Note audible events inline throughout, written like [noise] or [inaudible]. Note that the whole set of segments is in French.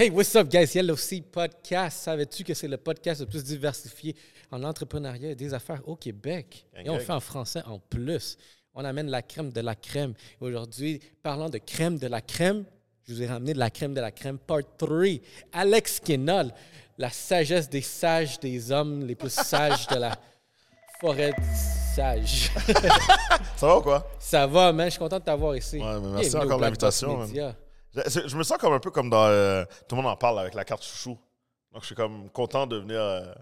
Hey, what's up, guys? Yellow Sea Podcast. Savais-tu que c'est le podcast le plus diversifié en entrepreneuriat et des affaires au Québec? Et on le fait en français en plus. On amène la crème de la crème. Aujourd'hui, parlant de crème de la crème, je vous ai ramené de la crème de la crème, part 3. Alex Kenol, la sagesse des sages des hommes les plus [laughs] sages de la forêt sage. Ça va ou quoi? Ça va, man? Je suis content de t'avoir ici. Ouais, mais merci encore Box l'invitation. Je, je me sens comme un peu comme dans. euh, tout le monde en parle avec la carte chouchou. Donc, je suis comme content de venir. euh,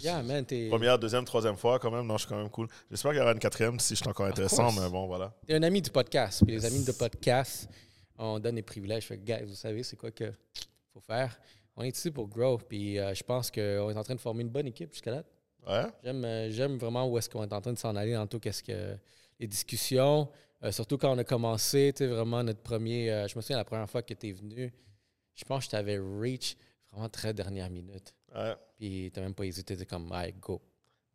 Yeah, man. Première, deuxième, troisième fois, quand même. Non, je suis quand même cool. J'espère qu'il y aura une quatrième si je suis encore intéressant, mais bon, voilà. T'es un ami du podcast. Puis les amis de podcast, on donne des privilèges. Fait que, vous savez, c'est quoi qu'il faut faire. On est ici pour grow. Puis euh, je pense qu'on est en train de former une bonne équipe jusqu'à là. Ouais? J'aime, j'aime vraiment où est-ce qu'on est en train de s'en aller dans tout qu'est-ce que les discussions. Euh, surtout quand on a commencé, tu sais, vraiment notre premier. euh, je me souviens la première fois que tu es venu, je pense que je t'avais reach vraiment très dernière minute. Ouais. Puis t'as même pas hésité, t'es comme, allez, go.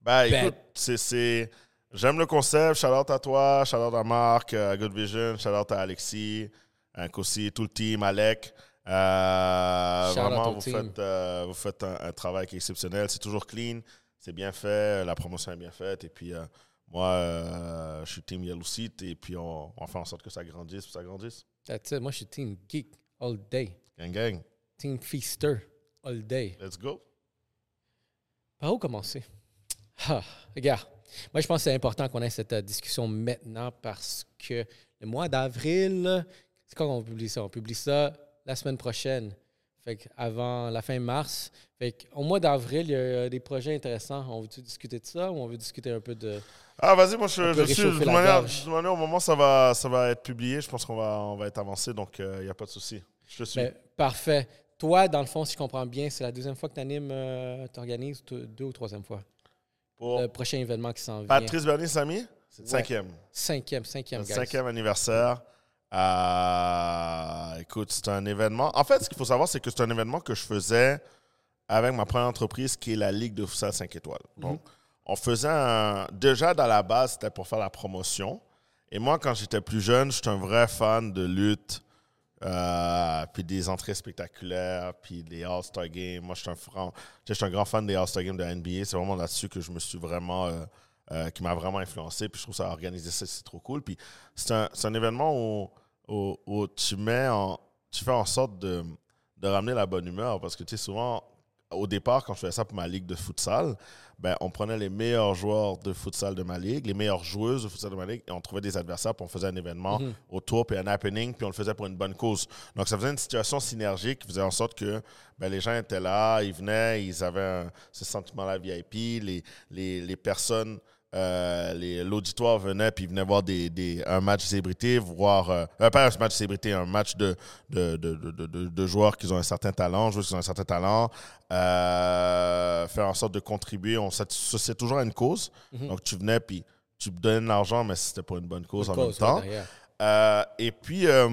Ben, Ben- écoute, c'est-. J'aime le concept. Shout out à toi, shout out à Marc, à Good Vision, shout out à Alexis, à Kossi, tout le team, Alec. Euh, vraiment, vous team. faites, euh, vous faites un, un travail qui est exceptionnel. C'est toujours clean, c'est bien fait, la promotion est bien faite. Et puis, euh, moi, euh, je suis team Yellow Seat et puis on, on fait en sorte que ça grandisse, que ça grandisse. That's it. Moi, je suis team geek all day. Gang, gang, Team feaster all day. let's go. Par où commencer? Ah, regarde, moi je pense que c'est important qu'on ait cette euh, discussion maintenant parce que le mois d'avril, c'est quand on publie ça? On publie ça la semaine prochaine, fait avant la fin mars. Fait au mois d'avril, il y a euh, des projets intéressants. On veut-tu discuter de ça ou on veut discuter un peu de... Ah, vas-y, moi, je, je suis. De toute manière, au moment où ça va, ça va être publié, je pense qu'on va, on va être avancé, donc il n'y a pas de souci. Je te suis. Ben, parfait. Toi, dans le fond, si je comprends bien, c'est la deuxième fois que tu animes, tu organises, deux ou troisième fois? Pour Le prochain événement qui s'en vient. Patrice Bernier Samy, c'est Ouais. cinquième. Cinquième, cinquième, guys. cinquième anniversaire. Euh, écoute, c'est un événement. En fait, ce qu'il faut savoir, c'est que c'est un événement que je faisais avec ma première entreprise qui est la Ligue de futsal 5 étoiles. Donc, on faisait un. Déjà, dans la base, c'était pour faire la promotion. Et moi, quand j'étais plus jeune, j'étais un vrai fan de lutte, euh, puis des entrées spectaculaires, puis des All-Star Games. Moi, je suis un, franc- un grand fan des All-Star Games de la NBA. C'est vraiment là-dessus que je me suis vraiment. euh, euh, qui m'a vraiment influencé. Puis je trouve ça organiser ça, c'est trop cool. Puis c'est un, c'est un événement où, où, où tu mets en, tu fais en sorte de, de ramener la bonne humeur. Parce que tu sais, souvent, au départ, quand je faisais ça pour ma ligue de futsal, ben, on prenait les meilleurs joueurs de futsal de ma ligue, les meilleures joueuses de futsal de ma ligue, et on trouvait des adversaires, puis on faisait un événement Mhm. autour, puis un happening, puis on le faisait pour une bonne cause. Donc, ça faisait une situation synergique qui faisait en sorte que ben, les gens étaient là, ils venaient, ils avaient un- ce sentiment-là VIP, les, les, les personnes, euh, l'auditoire venait, puis ils venaient voir des, des- un match célébrité, voir, euh, pas un match célébrité, un match de, de, de, de, de- de- de joueurs qui ont un certain talent, joueurs qui ont un certain talent, euh, faire en sorte de contribuer. On s'associait toujours à une cause. Mhm. Donc, tu venais, puis tu donnais de l'argent, mais c'était pour une bonne cause en Cause, même temps. ouais. Euh, et puis, euh,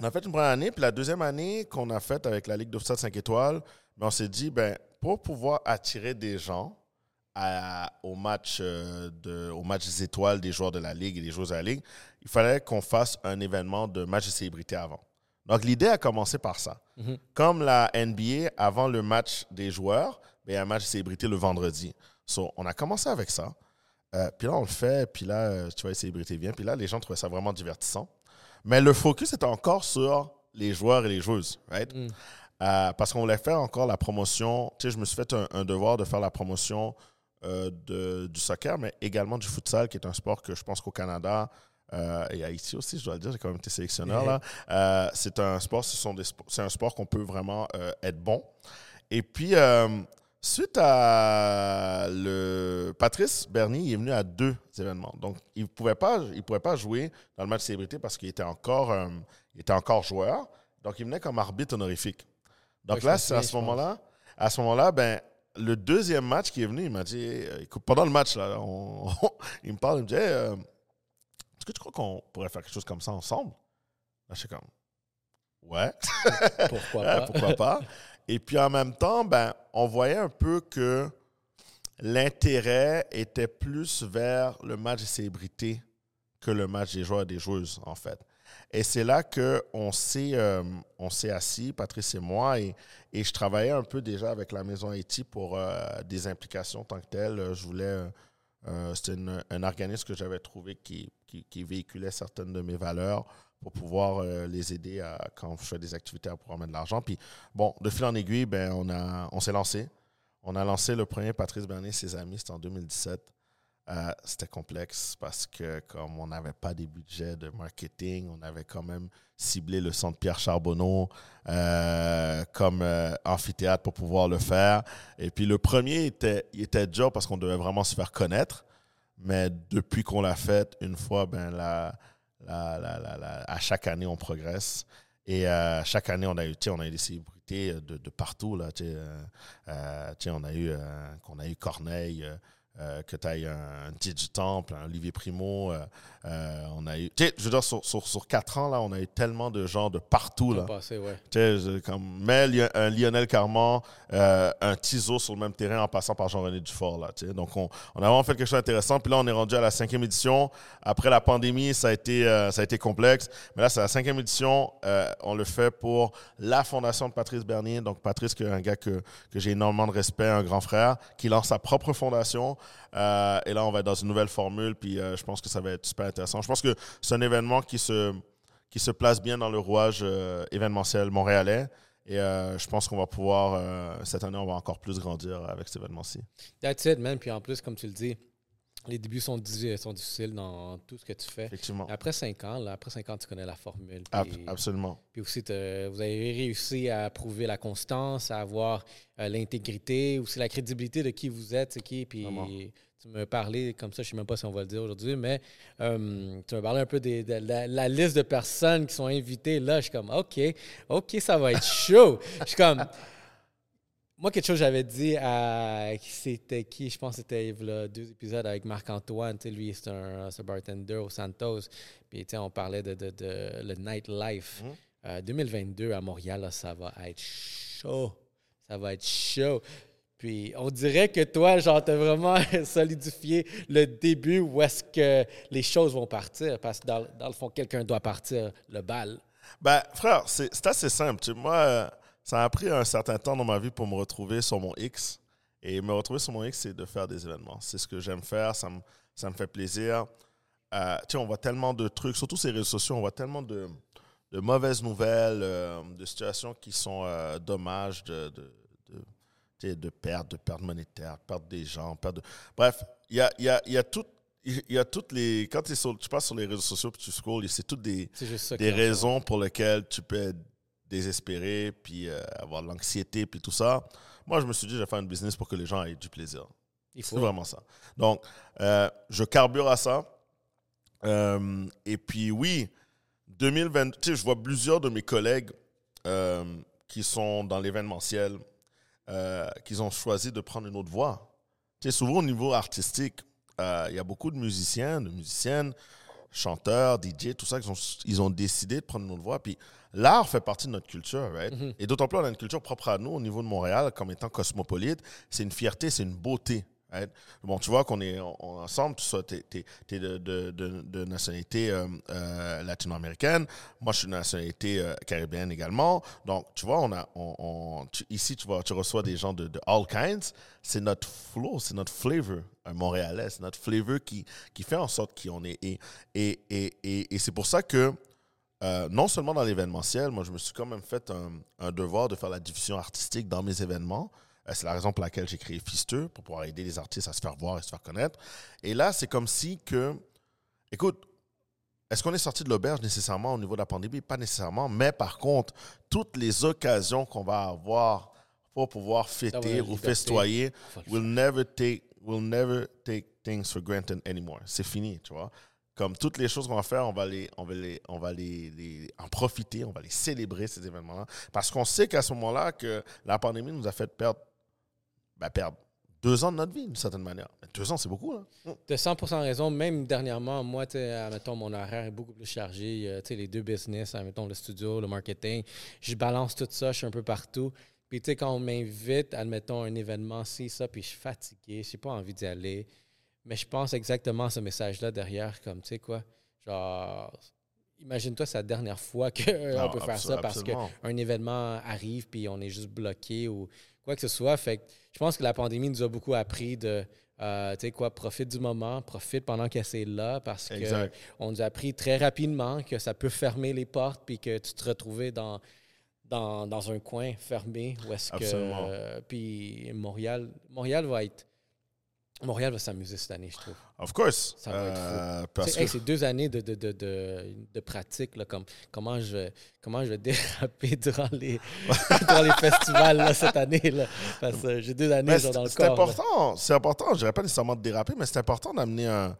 on a fait une première année. Puis la deuxième année qu'on a faite avec la Ligue futsal 5 étoiles, ben, on s'est dit, ben, pour pouvoir attirer des gens à- au, match, euh, de, au match des étoiles des joueurs de la Ligue et des joueurs de la Ligue, il fallait qu'on fasse un événement de match de célébrité avant. Donc, l'idée a commencé par ça. Mhm. Comme la NBA, avant le match des joueurs, ben, il y a un match de célébrité le vendredi. So, on a commencé avec ça. Euh, puis là, on le fait, puis là, euh, tu vois, les célébrités viennent, puis là, les gens trouvaient ça vraiment divertissant. Mais le focus était encore sur les joueurs et les joueuses, right? Mm. Euh, parce qu'on voulait faire encore la promotion. Tu sais, je me suis fait un, un devoir de faire la promotion euh, de- du soccer, mais également du futsal, qui est un sport que je pense qu'au Canada euh, et à Haïti aussi, je dois le dire, j'ai quand même été sélectionneur là. Euh, c'est un sport, ce sont des spo- c'est un sport qu'on peut vraiment euh, être bon. Et puis, suite à le Patrice Bernier, il est venu à deux événements. Donc, il ne pouvait, pas- il pouvait pas jouer dans le match célébrité parce qu'il était encore, il était encore joueur. Donc, il venait comme arbitre honorifique. Donc Ouais, là, c'est à ce moment-là, à ce moment-là, ben, le deuxième match qui est venu, il m'a dit, euh, écoute, pendant le match, là, on- [laughs] il me parle, il me dit, Hey, euh, est-ce que tu crois qu'on pourrait faire quelque chose comme ça ensemble? Là, je suis comme, ouais. [laughs] Pourquoi pas? pourquoi pas? Et puis en même temps, ben, on voyait un peu que l'intérêt était plus vers le match des célébrités que le match des joueurs et des joueuses, en fait. Et c'est là qu'on s'est euh, s'est assis, Patrice et moi, et, et, je travaillais un peu déjà avec la maison Haïti pour euh, des implications tant que telles. Je voulais. Euh, C'était un organisme que j'avais trouvé qui, véhiculait certaines de mes valeurs pour pouvoir les aider quand je fais des activités à pouvoir mettre de l'argent. Puis, bon, de fil en aiguille, ben, on, on s'est lancé. On a lancé le premier Patrice Bernier, ses amis, c'était en 2017. Euh, c'était complexe parce que comme on n'avait pas des budgets de marketing, on avait quand même ciblé le centre Pierre Charbonneau euh, comme euh, amphithéâtre pour pouvoir le faire. Et puis le premier était, il était dur parce qu'on devait vraiment se faire connaître. Mais depuis qu'on l'a fait, une fois, ben la, la, la, à chaque année, on progresse. Et chaque année, on a eu, on a eu des célébrités de, de partout. Là, on a eu, qu'on a eu Corneille. Euh, que tu aies un Didier Temple, un Olivier Primo. Euh, euh, on a eu. Tu sais, je veux dire, sur, sur, quatre ans, là, on a eu tellement de gens de partout. Là. Passé, ouais. Tu sais, comme, mais un Lionel Carman, un Tizo sur le même terrain en passant par Jean-René Dufort. Là. Donc, on, on, a vraiment fait quelque chose d'intéressant. Puis là, on est rendu à la cinquième édition. Après la pandémie, ça a été, ça a été complexe. Mais là, c'est la cinquième édition. on le fait pour la fondation de Patrice Bernier. Donc, Patrice, qui est un gars que, que j'ai énormément de respect, un grand frère, qui lance sa propre fondation. Euh, et là, on va être dans une nouvelle formule, puis euh, je pense que ça va être super intéressant. Je pense que c'est un événement qui se, qui se place bien dans le rouage euh, événementiel montréalais. Et je pense qu'on va pouvoir, cette année, on va encore plus grandir avec cet événement-ci. That's it, man. Puis en plus, comme tu le dis, les débuts sont, sont difficiles dans tout ce que tu fais. Effectivement. Après cinq ans, là, après cinq ans, tu connais la formule. absolument. Puis aussi, vous avez réussi à prouver la constance, à avoir l'intégrité, aussi la crédibilité de qui vous êtes, c'est qui. Puis tu me parlais comme ça, je ne sais même pas si on va le dire aujourd'hui, mais euh, tu me parlais un peu de, la, liste de personnes qui sont invitées. Là, je suis comme, OK, OK, ça va être chaud. je suis comme, moi, quelque chose j'avais dit à. C'était qui Je pense que c'était il deux épisodes avec Marc-Antoine. Lui, c'est un, bartender au Santos. Puis, on parlait de, de, de le nightlife. 2022 mmh. euh, à Montréal, ça va être chaud. Ça va être chaud. Puis on dirait que toi, genre, t'as vraiment [laughs] solidifié le début où est-ce que les choses vont partir. Parce que dans, dans le fond, quelqu'un doit partir le bal. Ben, frère, c'est assez simple. moi, ça a pris un certain temps dans ma vie pour me retrouver sur mon X. Et me retrouver sur mon X, c'est de faire des événements. C'est ce que j'aime faire. Ça me, ça me fait plaisir. Euh, tu sais, on voit tellement de trucs, surtout ces réseaux sociaux, on voit tellement de, de mauvaises nouvelles, euh, de situations qui sont euh, dommages, de, de de perte, de perte monétaire, perte des gens, perte de... Bref, il y a, y, a, y a tout. Il y a toutes les. Quand tu, sur, tu passes sur les réseaux sociaux et tu scrolls, c'est toutes des, des raisons pour lesquelles tu peux être désespéré, puis euh, avoir de l'anxiété, puis tout ça. Moi, je me suis dit, je vais faire une business pour que les gens aient du plaisir. C'est vraiment ça. Donc, euh, je carbure à ça. Euh, et puis, oui, 2020, tu sais, je vois plusieurs de mes collègues qui sont dans l'événementiel, qu'ils ont choisi de prendre une autre voie. Tu sais, souvent au niveau artistique, il y a beaucoup de musiciens, de musiciennes, chanteurs, DJ, tout ça, ils ont, ils ont décidé de prendre une autre voie. Puis l'art fait partie de notre culture, right? Mm-hmm. Et d'autant plus, on a une culture propre à nous au niveau de Montréal, comme étant cosmopolite. C'est une fierté, c'est une beauté. Bon, tu vois qu'on est ensemble, tu es, de, de, de, nationalité euh, euh, latino-américaine. Moi, je suis de nationalité euh, caribéenne également. Donc, tu vois, on a, on, ici, tu vois, tu reçois des gens de, all kinds. C'est notre flow, c'est notre flavor montréalais, c'est notre flavor qui, qui fait en sorte qu'on est. Et, et, et, et, c'est pour ça que, non seulement dans l'événementiel, moi, je me suis quand même fait un, un devoir de faire la diffusion artistique dans mes événements. Euh, c'est la raison pour laquelle j'ai créé Fisteux, pour pouvoir aider les artistes à se faire voir et se faire connaître. Et là, c'est comme si que, écoute, est-ce qu'on est sorti de l'auberge nécessairement au niveau de la pandémie? Pas nécessairement, mais par contre, toutes les occasions qu'on va avoir pour pouvoir fêter ou festoyer will never take will never take things for granted anymore. C'est fini, tu vois. Comme toutes les choses qu'on va faire, on va les, on va les, on va les, en profiter, on va les célébrer ces événements-là, parce qu'on sait qu'à ce moment-là que la pandémie nous a fait perdre ben, perdre deux ans de notre vie, d'une certaine manière. deux ans, c'est beaucoup. Hein? Tu as 100 raison. Même dernièrement, moi, mettons, mon horaire est beaucoup plus chargé. Euh, les deux business, mettons, le studio, le marketing, je balance tout ça, je suis un peu partout. Puis, tu sais, quand on m'invite, admettons, un événement, si ça, puis je suis fatigué, je n'ai pas envie d'y aller. Mais je pense exactement à ce message-là derrière, comme, tu sais quoi, genre, imagine-toi, c'est la dernière fois [laughs] qu'on Non, peut faire ça parce absolument. qu'un événement arrive puis on est juste bloqué ou quoi que ce soit. Fait que je pense que la pandémie nous a beaucoup appris de. euh, tu sais quoi, profite du moment, profite pendant que c'est là parce que Exact. on nous a appris très rapidement que ça peut fermer les portes puis que tu te retrouvais dans, dans, dans un coin fermé où est-ce que. Euh, puis Montréal, Montréal va être. Montréal va s'amuser cette année, je trouve. Of course. Ça va être Euh, C'est parce hey, c'est deux années de, de, de, de, de pratique, là, comme, comment, je, vais- comment je vais [laughs] déraper durant les, [laughs] durant les festivals là, cette année. Là, parce que j'ai deux années genre, c'est dans le c'est corps. là. important. C'est important. Je dirais pas nécessairement de déraper, mais c'est important d'amener un,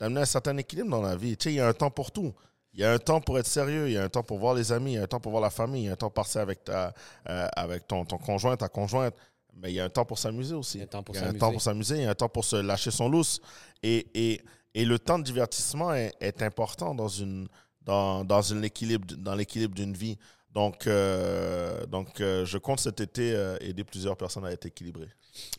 d'amener un certain équilibre dans la vie. Tu sais, il y a un temps pour tout. Il y a un temps pour être sérieux, il y a un temps pour voir les amis, il y a un temps pour voir la famille, il y a un temps passer avec, ta, euh, avec ton, ton conjoint, ta conjointe. Mais il y a un temps pour s'amuser aussi. Il y a un temps pour Il y a un s'amuser. temps pour s'amuser, il y a un temps pour se lâcher son lousse. Et, et, et le temps de divertissement est, est important dans, une, dans, dans, une équilibre, dans l'équilibre d'une vie. Donc, euh, donc euh, je compte cet été euh, aider plusieurs personnes à être équilibrées.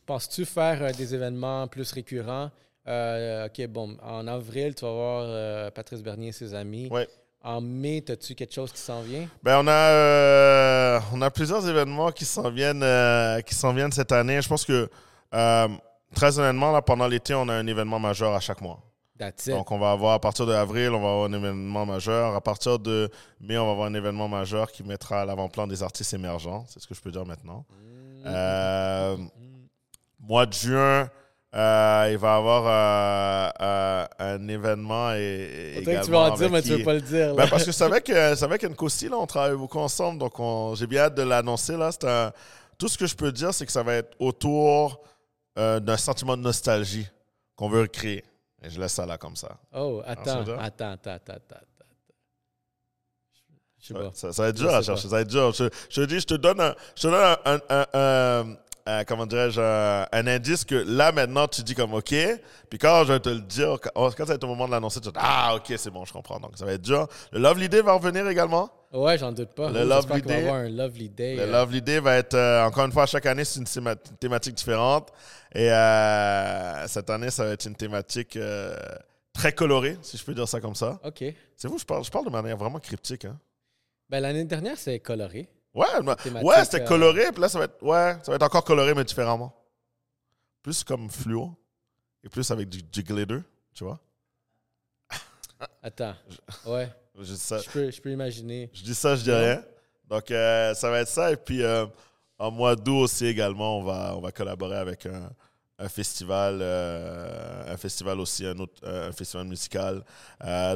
Penses-tu faire des événements plus récurrents? Euh, OK, bon, en avril, tu vas voir euh, Patrice Bernier et ses amis. Ouais. En mai, as-tu quelque chose qui s'en vient? Ben, on, a, euh, on a plusieurs événements qui s'en viennent, qui s'en viennent cette année. Je pense que, très honnêtement, là, pendant l'été, on a un événement majeur à chaque mois. That's it. Donc, on va avoir, à partir de avril, on va avoir un événement majeur. À partir de mai, on va avoir un événement majeur qui mettra à l'avant-plan des artistes émergents. C'est ce que je peux dire maintenant. Mm. Euh, mois de juin, euh, il va y avoir euh, euh, un événement et, dirait que tu vas en dire, mais tu qui- veux pas le dire. ben, parce que c'est avec, c'est avec Nkosi, là, on travaille beaucoup ensemble, donc on- j'ai bien hâte de l'annoncer. Là. C'est un- tout ce que je peux dire, c'est que ça va être autour d'un sentiment de nostalgie qu'on veut recréer. Et je laisse ça là comme ça. Oh, attends, va? attends, attends, attends, attends. attends. Je sais Ça, pas. ça- ça va être dur à chercher, ça va être dur. Je, je te dis, je te donne un, je te donne un, un- un- un- comment dirais-je, un, un indice que là, maintenant, tu dis comme OK. Puis quand je vais te le dire, quand, quand ça va être au moment de l'annoncer, tu vas dire Ah, OK, c'est bon, je comprends. Donc, ça va être dur. Le Lovely Day va revenir également. Ouais, j'en doute pas. Le Oh, Lovely qu'il va Day. avoir un lovely day. Le euh, Lovely Day va être, euh, encore une fois, chaque année, c'est une théma- thématique différente. Et euh, cette année, ça va être une thématique euh, très colorée, si je peux dire ça comme ça. OK. C'est vous, je parle, je parle de manière vraiment cryptique. Hein? Ben, l'année dernière, c'est coloré. Ouais, ouais c'était euh, coloré, puis là, ça va, être, ouais, ça va être encore coloré, mais différemment. Plus comme fluo, et plus avec du, du glitter, tu vois. [laughs] Attends. Ouais. [laughs] Je dis ça, Je peux, je peux imaginer. je, dis, ça, je dis rien. Donc, euh, ça va être ça. Et puis, euh, en mois d'août aussi, également, on va, on va collaborer avec un, un festival, un festival aussi, un autre un festival musical.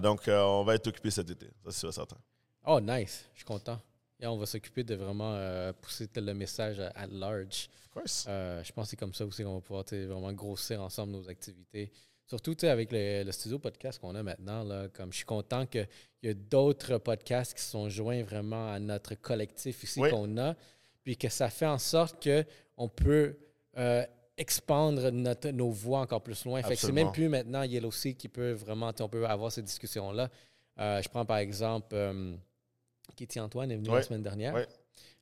Donc, on va être occupé cet été, ça, c'est sûr, certain. Oh, nice. Je suis content. Et on va s'occuper de vraiment euh, pousser le message à, à large. Of course. Euh, je pense que c'est comme ça aussi qu'on va pouvoir vraiment grossir ensemble nos activités. Surtout avec le, le studio podcast qu'on a maintenant. Là, comme je suis content qu'il y a d'autres podcasts qui sont joints vraiment à notre collectif ici Oui. qu'on a. Puis que ça fait en sorte qu'on peut euh, expandre notre, nos voix encore plus loin. Fait que c'est même plus maintenant Yellow Sea qui peut vraiment, on peut avoir ces discussions-là. Euh, je prends par exemple Kitty Antoine est venue la semaine dernière. Ouais.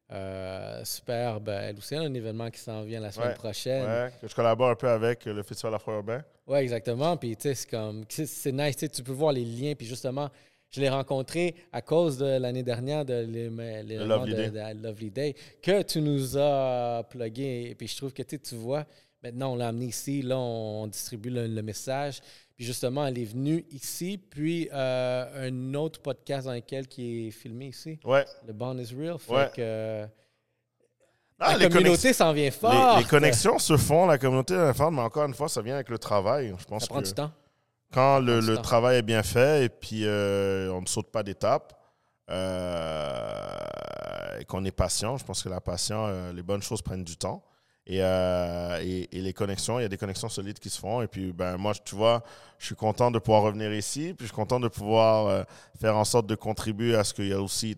Euh, superbe. Elle aussi a un événement qui s'en vient la semaine Ouais. prochaine. Ouais, que je collabore un peu avec le festival Afro-Urbain. Ouais, exactement. Puis, tu sais, c'est comme, c'est- nice. Tu peux voir les liens. Puis, justement, je l'ai rencontré à cause de l'année dernière de l'événement Lovely de, Day. de la Lovely Day que tu nous as plugué. Et puis, je trouve que, tu vois, maintenant, on l'a amené ici. Là, on distribue le, le message. Puis, justement, elle est venue ici. Puis, euh, un autre podcast dans lequel qui est filmé ici, Ouais. le Bond is Real. Fait Ouais. que la les, connexions, communauté s'en vient fort. les, les connexions se font, la communauté est forte, mais encore une fois, ça vient avec le travail. Je pense Ça prend que du temps. quand le, temps. travail est bien fait et puis euh, on ne saute pas d'étape euh, et qu'on est patient, je pense que la patience, euh, les bonnes choses prennent du temps. Et, euh, et, les connexions, il y a des connexions solides qui se font. Et puis, ben, moi, tu vois, je suis content de pouvoir revenir ici. Puis, je suis content de pouvoir euh, faire en sorte de contribuer à ce que Yellow Seed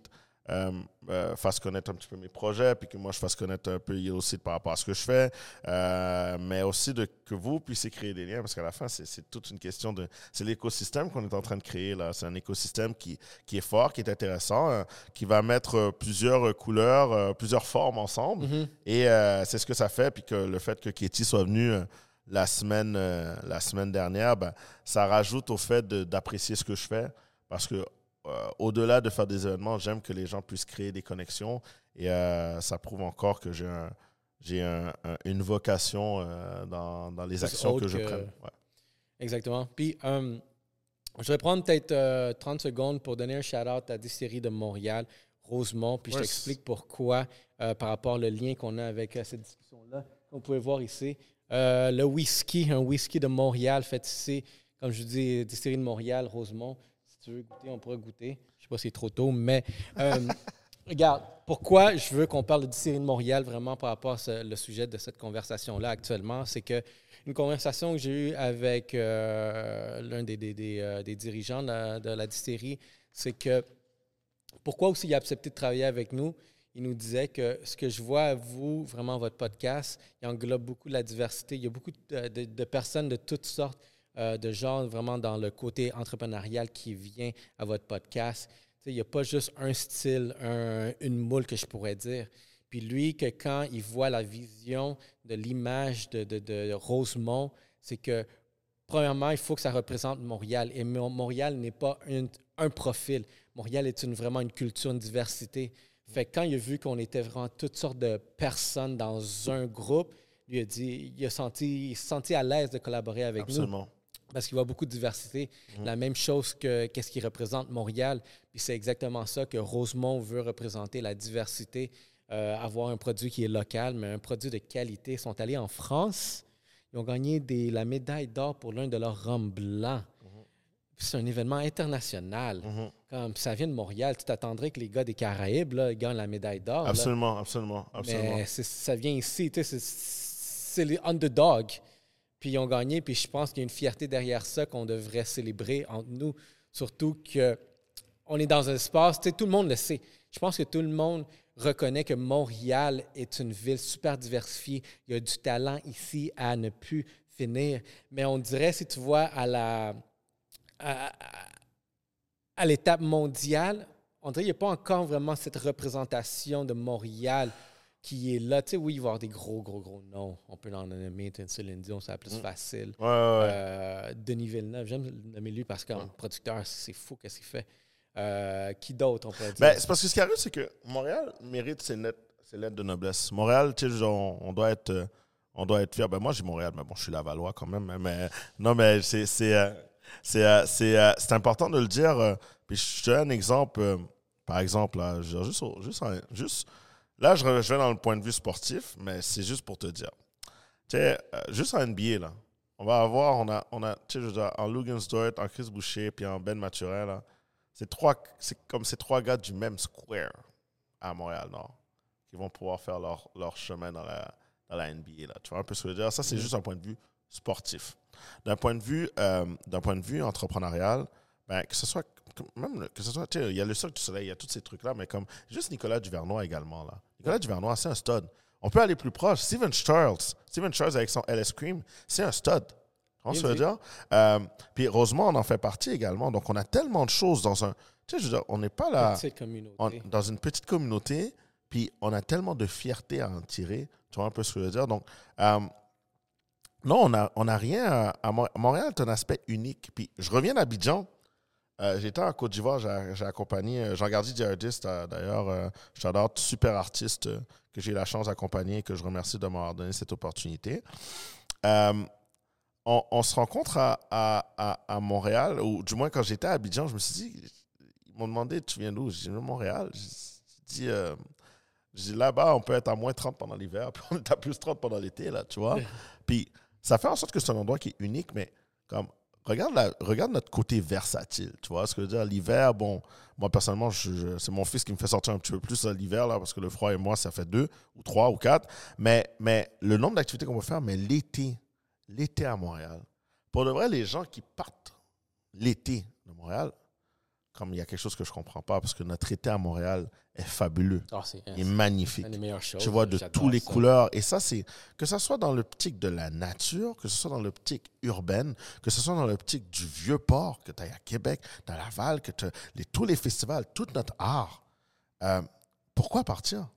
euh, euh, fasse connaître un petit peu mes projets, puis que moi, je fasse connaître un peu Yellow Seed par rapport à ce que je fais. Euh, mais aussi de, que vous puissiez créer des liens, parce qu'à la fin, c'est toute une question de... C'est l'écosystème qu'on est en train de créer, là. C'est un écosystème qui, qui est fort, qui est intéressant, euh, qui va mettre plusieurs couleurs, plusieurs formes ensemble. Mhm. Et c'est ce que ça fait. Puis que le fait que Katie soit venue la, semaine, euh, la semaine dernière, ben, ça rajoute au fait d'apprécier ce que je fais. Parce que euh, au-delà de faire des événements, j'aime que les gens puissent créer des connexions. Et euh, ça prouve encore que j'ai un, j'ai un- un- une vocation euh, dans, dans les actions que je. Ouais. Exactement. Puis, je vais prendre peut-être euh, 30 secondes pour donner un shout-out à distillerie de Montréal, Rosemont, puis je t'explique pourquoi euh, par rapport au lien qu'on a avec euh, cette discussion-là. Vous pouvez voir ici. Euh, le whisky, un whisky de Montréal fait ici, comme je vous dis, distillerie de Montréal, Rosemont. Si tu veux goûter, on pourra goûter. Je sais pas si c'est trop tôt, mais euh, [laughs] regarde, pourquoi je veux qu'on parle de distillerie de Montréal vraiment par rapport à ce- le sujet de cette conversation-là actuellement, c'est que une conversation que j'ai eue avec euh, l'un des, des- des, euh, des dirigeants de la, de la distillerie, c'est que pourquoi aussi il a accepté de travailler avec nous? Il nous disait que ce que je vois à vous, vraiment votre podcast, il englobe beaucoup la diversité. Il y a beaucoup de, de- de personnes de toutes sortes, euh, de gens vraiment dans le côté entrepreneurial qui vient à votre podcast. Il n'y a pas juste un style, un- une moule que je pourrais dire. Puis lui, que quand il voit la vision de l'image de, de- de Rosemont, c'est que, premièrement, il faut que ça représente Montréal. Et Mo- Montréal n'est pas une- un profil. Montréal est une, vraiment une culture, une diversité. Fait que quand il a vu qu'on était vraiment toutes sortes de personnes dans un groupe, lui a dit, il a senti, il senti à l'aise de collaborer avec nous Absolument. Parce qu'il voit beaucoup de diversité. La même chose que qu'est-ce qui représente Montréal. Puis c'est exactement ça que Rosemont veut représenter, la diversité, euh, avoir un produit qui est local, mais un produit de qualité. Ils sont allés en France, ils ont gagné des, la médaille d'or pour l'un de leurs rhums blancs. Puis C'est un événement international. Mhm. Comme ça vient de Montréal, tu t'attendrais que les gars des Caraïbes là, gagnent la médaille d'or. Absolument, absolument, absolument. Mais ça vient ici, tu sais, c'est- c'est les underdogs. Puis ils ont gagné, puis je pense qu'il y a une fierté derrière ça qu'on devrait célébrer entre nous. Surtout que on est dans un espace, tu sais, tout le monde le sait. Je pense que tout le monde reconnaît que Montréal est une ville super diversifiée. Il y a du talent ici à ne plus finir. Mais on dirait, si tu vois à la à- à l'étape mondiale, on dirait qu'il n'y a pas encore vraiment cette représentation de Montréal qui est là. Tu sais, oui, il va y avoir des gros, gros, gros noms. On peut en nommer Céline Dion, c'est la plus facile. Ouais, ouais, ouais. Euh, Denis Villeneuve, j'aime le nommer lui parce qu'en producteur, c'est fou qu'est-ce qu'il fait. Euh, qui d'autre, on pourrait dire? Ben, c'est parce que ce qui arrive, c'est que Montréal mérite ses lettres, ses lettres de noblesse. Montréal, tu sais, on doit être, euh, on doit être fier. Ben, moi, j'ai Montréal, mais bon, je suis Lavallois quand même. hein, Mais non, mais c'est, c'est, c'est, c'est, c'est important de le dire. puis je te donne un exemple. par exemple, là, juste, juste, juste, là, je, vais dans le point de vue sportif, mais c'est juste pour te dire. Tu sais, euh, juste en NBA, là, on va avoir, on a, on a tu sais, je dire, en Logan Stewart, en Chris Boucher, puis en Ben Maturel, là, c'est trois, c'est comme ces trois gars du même square à Montréal-Nord qui vont pouvoir faire leur, leur chemin dans la, dans la NBA. Là. Tu vois un peu ce que je veux dire? Ça, c'est Mhm. juste un point de vue sportif. D'un point de vue, euh, d'un point de vue entrepreneurial, ben, que ce soit, même le- que ce soit, tu sais, il y a le Cirque du Soleil, il y a tous ces trucs-là, mais comme juste Nicolas Duvernois également. Là. Nicolas Duvernois, c'est un stud. On peut aller plus proche. Steven Charles, Steven Charles avec son LS Cream, c'est un stud. Je veux Bien dire? Euh, puis Rosemont en en fait partie également. Donc, on a tellement de choses dans un. Tu sais, je veux dire, on n'est pas là on- dans une petite communauté, puis on a tellement de fierté à en tirer. Tu vois un peu ce que je veux dire? Donc, euh, non, on n'a on a rien à, à Mont- Montréal, c'est un aspect unique. Puis je reviens d'Abidjan. Euh, J'étais en Côte d'Ivoire, j'ai accompagné euh, Jean-Gardi Diardiste, euh, d'ailleurs, euh, j'adore, super artiste que j'ai eu la chance d'accompagner et que je remercie de m'avoir donné cette opportunité. On, on se rencontre à, à, à, à Montréal, ou du moins quand j'étais à Abidjan, je me suis dit, ils m'ont demandé, tu viens d'où? J'ai dit, Montréal. J'ai dit, euh, j'ai dit, là-bas, on peut être à moins 30 pendant l'hiver, [laughs] puis on est à plus 30 pendant l'été, là, tu vois. puis ça fait en sorte que c'est un endroit qui est unique, mais comme, regarde, notre côté versatile, tu vois ce que je veux dire? L'hiver, bon, moi, personnellement, c'est mon fils qui me fait sortir un petit peu plus à l'hiver, parce que le froid et moi, ça fait deux, ou trois, ou quatre. Mais, mais le nombre d'activités qu'on peut faire, mais l'été, l'été à Montréal, pour de vrai, les gens qui partent l'été de Montréal, comme il y a quelque chose que je comprends pas, parce que notre été à Montréal est fabuleux, Ah, c'est il est magnifique. une des choses. Tu vois de J'adore tous les ça. couleurs. Et ça, c'est que ce soit dans l'optique de la nature, que ce soit dans l'optique urbaine, que ce soit dans l'optique du vieux port que tu as à Québec, dans Laval, que les, tous les festivals, tout notre art. Euh, pourquoi partir?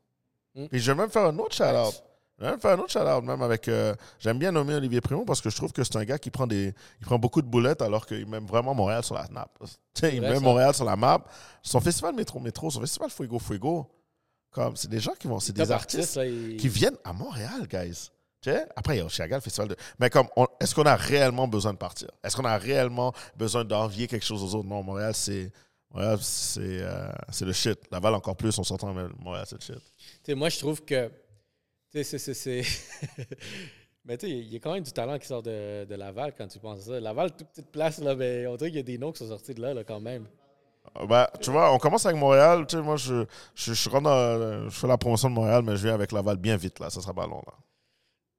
Mm. Puis je vais même faire un autre shout-out. Je faire un autre shout-out, même avec. euh, J'aime bien nommer Olivier Primo parce que je trouve que c'est un gars qui prend, des, il prend beaucoup de boulettes alors qu'il met vraiment Montréal sur la map. [laughs] Il met ça. Montréal sur la map. Son festival Métro Métro, son festival Fuego Fuego, comme, c'est des gens qui vont. C'est des artistes là, il- qui viennent à Montréal, guys. Tu sais, Après, il y a Oshiaga, le festival de. Mais comme, est-ce qu'on a réellement besoin de partir? Est-ce qu'on a réellement besoin d'envier quelque chose aux autres? Non, Montréal, c'est. Montréal, c'est euh, le shit. Laval, encore plus, on s'entend, mais Montréal, c'est le shit. Tu sais, moi, je trouve que. Tu sais, c'est- c'est. c'est- [laughs] Mais tu sais, il y a quand même du talent qui sort de, de Laval quand tu penses à ça. Laval, toute petite place, là, mais on dirait qu'il y a des noms qui sont sortis de là, là quand même. Euh, Ben, tu vois, on commence avec Montréal. Tu sais, moi, je, je, je, dans- je fais la promotion de Montréal, mais je viens avec Laval bien vite, là. Ça sera pas long, là.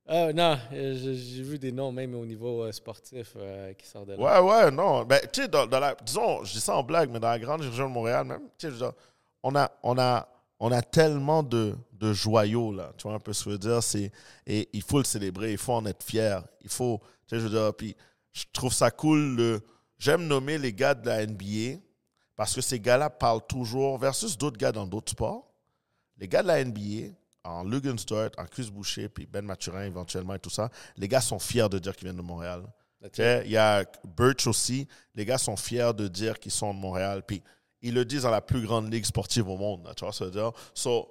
Ah, non, j'ai vu des noms même au niveau euh, sportif euh, qui sortent de là. Ouais, ouais, non. Ben, tu sais, dans, dans la, disons, je dis ça en blague, mais dans la grande région de Montréal, même, tu sais, a, on a, on a tellement de, de joyaux, là. Tu vois un peu ce que je veux dire? C'est, et il faut le célébrer, il faut en être fier. Il faut, tu sais, je veux dire, puis je trouve ça cool. le- j'aime nommer les gars de la NBA parce que ces gars-là parlent toujours, versus d'autres gars dans d'autres sports. Les gars de la NBA, en Lugenstort, en Chris Boucher, puis Ben Maturin éventuellement et tout ça, les gars sont fiers de dire qu'ils viennent de Montréal. Sais, Il y a Birch aussi. Les gars sont fiers de dire qu'ils sont de Montréal. Puis ils le disent dans la plus grande ligue sportive au monde. tu vois, veut dire? So,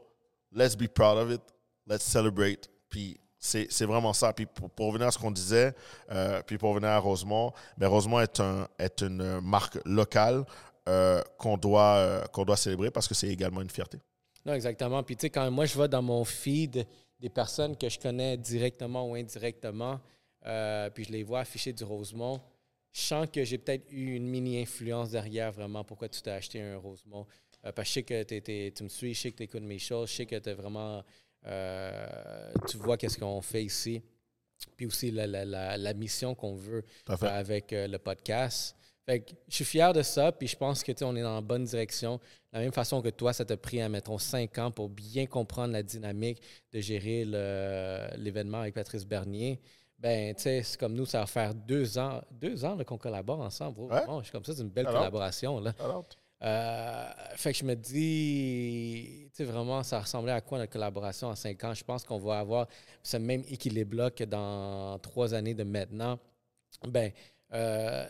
let's be proud of it. Let's celebrate. Puis c'est vraiment ça. Puis pour, revenir à ce qu'on disait, euh, puis pour revenir à Rosemont, ben Rosemont est, un, est une marque locale euh, qu'on doit, euh, qu'on doit célébrer parce que c'est également une fierté. Non, exactement. Puis, tu sais, quand moi, je vais dans mon feed des personnes que je connais directement ou indirectement, puis je les vois afficher du Rosemont, je sens que j'ai peut-être eu une mini-influence derrière vraiment pourquoi tu t'es acheté un Rosemont. Euh, parce que je sais que tu me suis, je sais que tu écoutes mes choses, je sais que tu vraiment. euh, tu vois qu'est-ce qu'on fait ici. Puis aussi la, la- la- la mission qu'on veut avec euh, le podcast. Fait que je suis fier de ça, puis je pense que on est dans la bonne direction. De la même façon que toi, ça t'a pris, mettons, cinq ans pour bien comprendre la dynamique de gérer l'événement avec Patrice Bernier. Ben, tu sais, c'est comme nous, ça va faire deux ans, deux ans qu'on collabore ensemble. Ouais. Bon, je suis comme ça, c'est une belle Alors? collaboration. Là. Alors, Euh, fait que je me dis, tu sais, vraiment, ça ressemblait à quoi notre collaboration en cinq ans? Je pense qu'on va avoir ce même équilibre-là que dans trois années de maintenant. Ben, euh,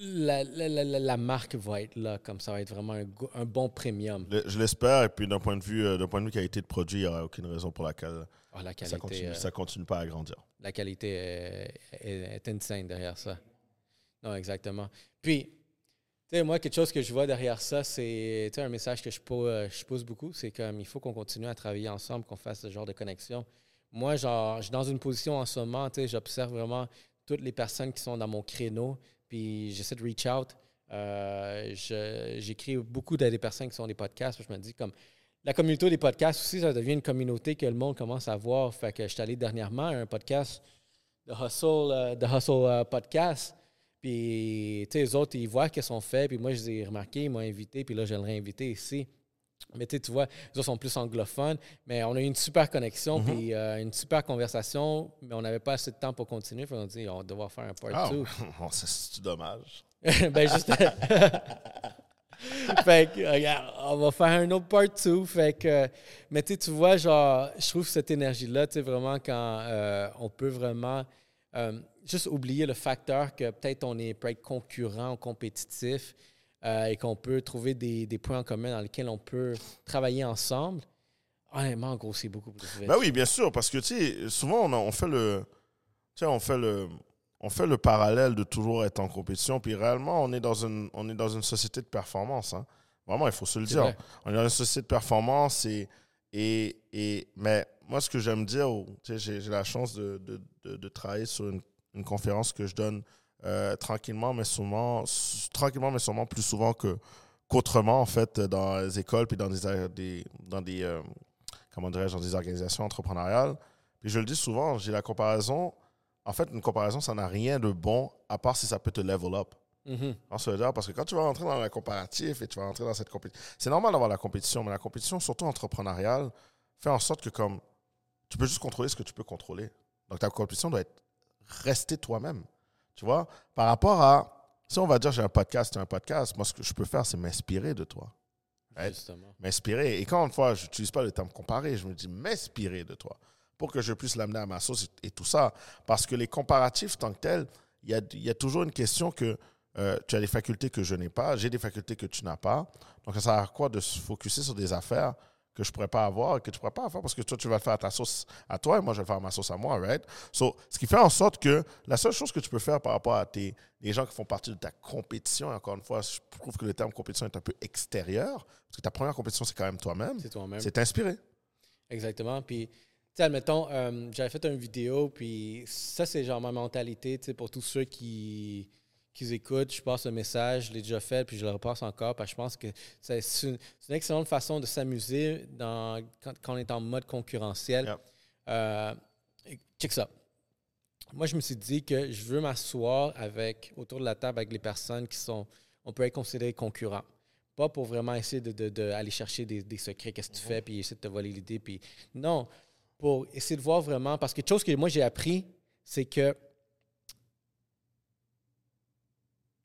la, la- la- la- marque va être là, comme ça va être vraiment un, bon premium. le- je l'espère. Et puis d'un point de vue, euh, d'un point de vue qualité de produit, il n'y aura aucune raison pour laquelle Ah, la ça qualité, continue, euh, ça continue pas à grandir. la qualité est, est, est insane derrière ça. Non, exactement. Puis, tu sais, moi, quelque chose que je vois derrière ça, c'est un message que je pose, je pose beaucoup, c'est comme il faut qu'on continue à travailler ensemble, qu'on fasse ce genre de connexion. Moi, genre, je suis dans une position en ce moment, tu sais, j'observe vraiment toutes les personnes qui sont dans mon créneau, puis j'essaie de reach out. Euh, je- J'écris beaucoup à des personnes qui sont des podcasts, puis je me dis comme la communauté des podcasts aussi, ça devient une communauté que le monde commence à voir. Fait que je suis allé dernièrement à un podcast de Hustle, euh, de Hustle euh, Podcast. Puis, tu sais, les autres, ils voient qu'est-ce qu'on fait. Puis moi, je les ai remarqués, ils m'ont invité. Puis là, je le réinvité ici. Mais tu sais, tu vois, les autres sont plus anglophones. Mais on a eu une super connexion, Mhm. puis euh, une super conversation. Mais on n'avait pas assez de temps pour continuer. Fait qu'on dit, on va devoir faire un part Ah, 2. [laughs] oh, c'est- c'est dommage? [laughs] ben, juste. [laughs] [laughs] fait que, regarde, on va faire un autre part 2. Fait que, mais tu vois, genre, je trouve cette énergie-là, tu sais, vraiment, quand euh, on peut vraiment euh, juste oublier le facteur que peut-être on est peut être concurrent ou compétitif euh, et qu'on peut trouver des, des points en commun dans lesquels on peut travailler ensemble. Honnêtement, gros, c'est beaucoup plus vite. Ben oui, bien sûr, parce que tu sais, souvent on, a- on fait le, tu sais, on fait le, on fait le parallèle de toujours être en compétition, puis réellement on est dans une, on est dans une société de performance. hein. Vraiment, il faut se le dire. vrai. On est dans une société de performance et, et, et mais moi ce que j'aime dire, ou, tu sais, j'ai la chance de, de, de, de travailler sur une, une conférence que je donne euh, tranquillement, mais sûrement, s- tranquillement, mais sûrement plus souvent que qu'autrement en fait dans les écoles puis dans des, des dans des euh, comment dirais-je, dans des organisations entrepreneuriales. Puis je le dis souvent, j'ai la comparaison. En fait, une comparaison, ça n'a rien de bon, à part si ça peut te level up. Mhm. En ce parce que quand tu vas rentrer dans la comparatif et tu vas rentrer dans cette compétition, c'est normal d'avoir la compétition, mais la compétition, surtout entrepreneuriale, fait en sorte que comme tu peux juste contrôler ce que tu peux contrôler. Donc ta compétition doit être rester toi-même. Tu vois, par rapport à si on va dire j'ai un podcast, un podcast, moi ce que je peux faire, c'est m'inspirer de toi Right? Justement. m'inspirer. Et quand une fois, je n'utilise pas le terme comparer, je me dis m'inspirer de toi. Pour que je puisse l'amener à ma sauce et, et tout ça. Parce que les comparatifs, tant que tels, il y a, y a toujours une question que euh, tu as des facultés que je n'ai pas, j'ai des facultés que tu n'as pas. Donc, ça sert à quoi de se focuser sur des affaires que je ne pourrais pas avoir et que tu ne pourrais pas avoir parce que toi, tu vas le faire à ta sauce à toi et moi, je vais le faire à ma sauce à moi, right? So, ce qui fait en sorte que la seule chose que tu peux faire par rapport à tes, les gens qui font partie de ta compétition, encore une fois, je trouve que le terme compétition est un peu extérieur parce que ta première compétition, c'est quand même toi-même. C'est toi-même. C'est t'inspirer. Exactement. Puis, sais, admettons, euh, j'avais fait une vidéo, puis ça, c'est genre ma mentalité, tu sais, pour tous ceux qui, qui écoutent, je passe le message, je l'ai déjà fait, puis je le repasse encore, parce que je pense que c'est une, une excellente façon de s'amuser quand, quand on est en mode concurrentiel. Yep. Euh, check ça. Moi, je me suis dit que je veux m'asseoir avec, autour de la table avec les personnes qui sont, on peut être considérés concurrents. Pas pour vraiment essayer d'aller de, de, aller chercher des, des secrets, qu'est-ce que tu fais, puis essayer de te voler l'idée. Puis non, pour essayer de voir vraiment. Parce que chose que moi j'ai appris, c'est que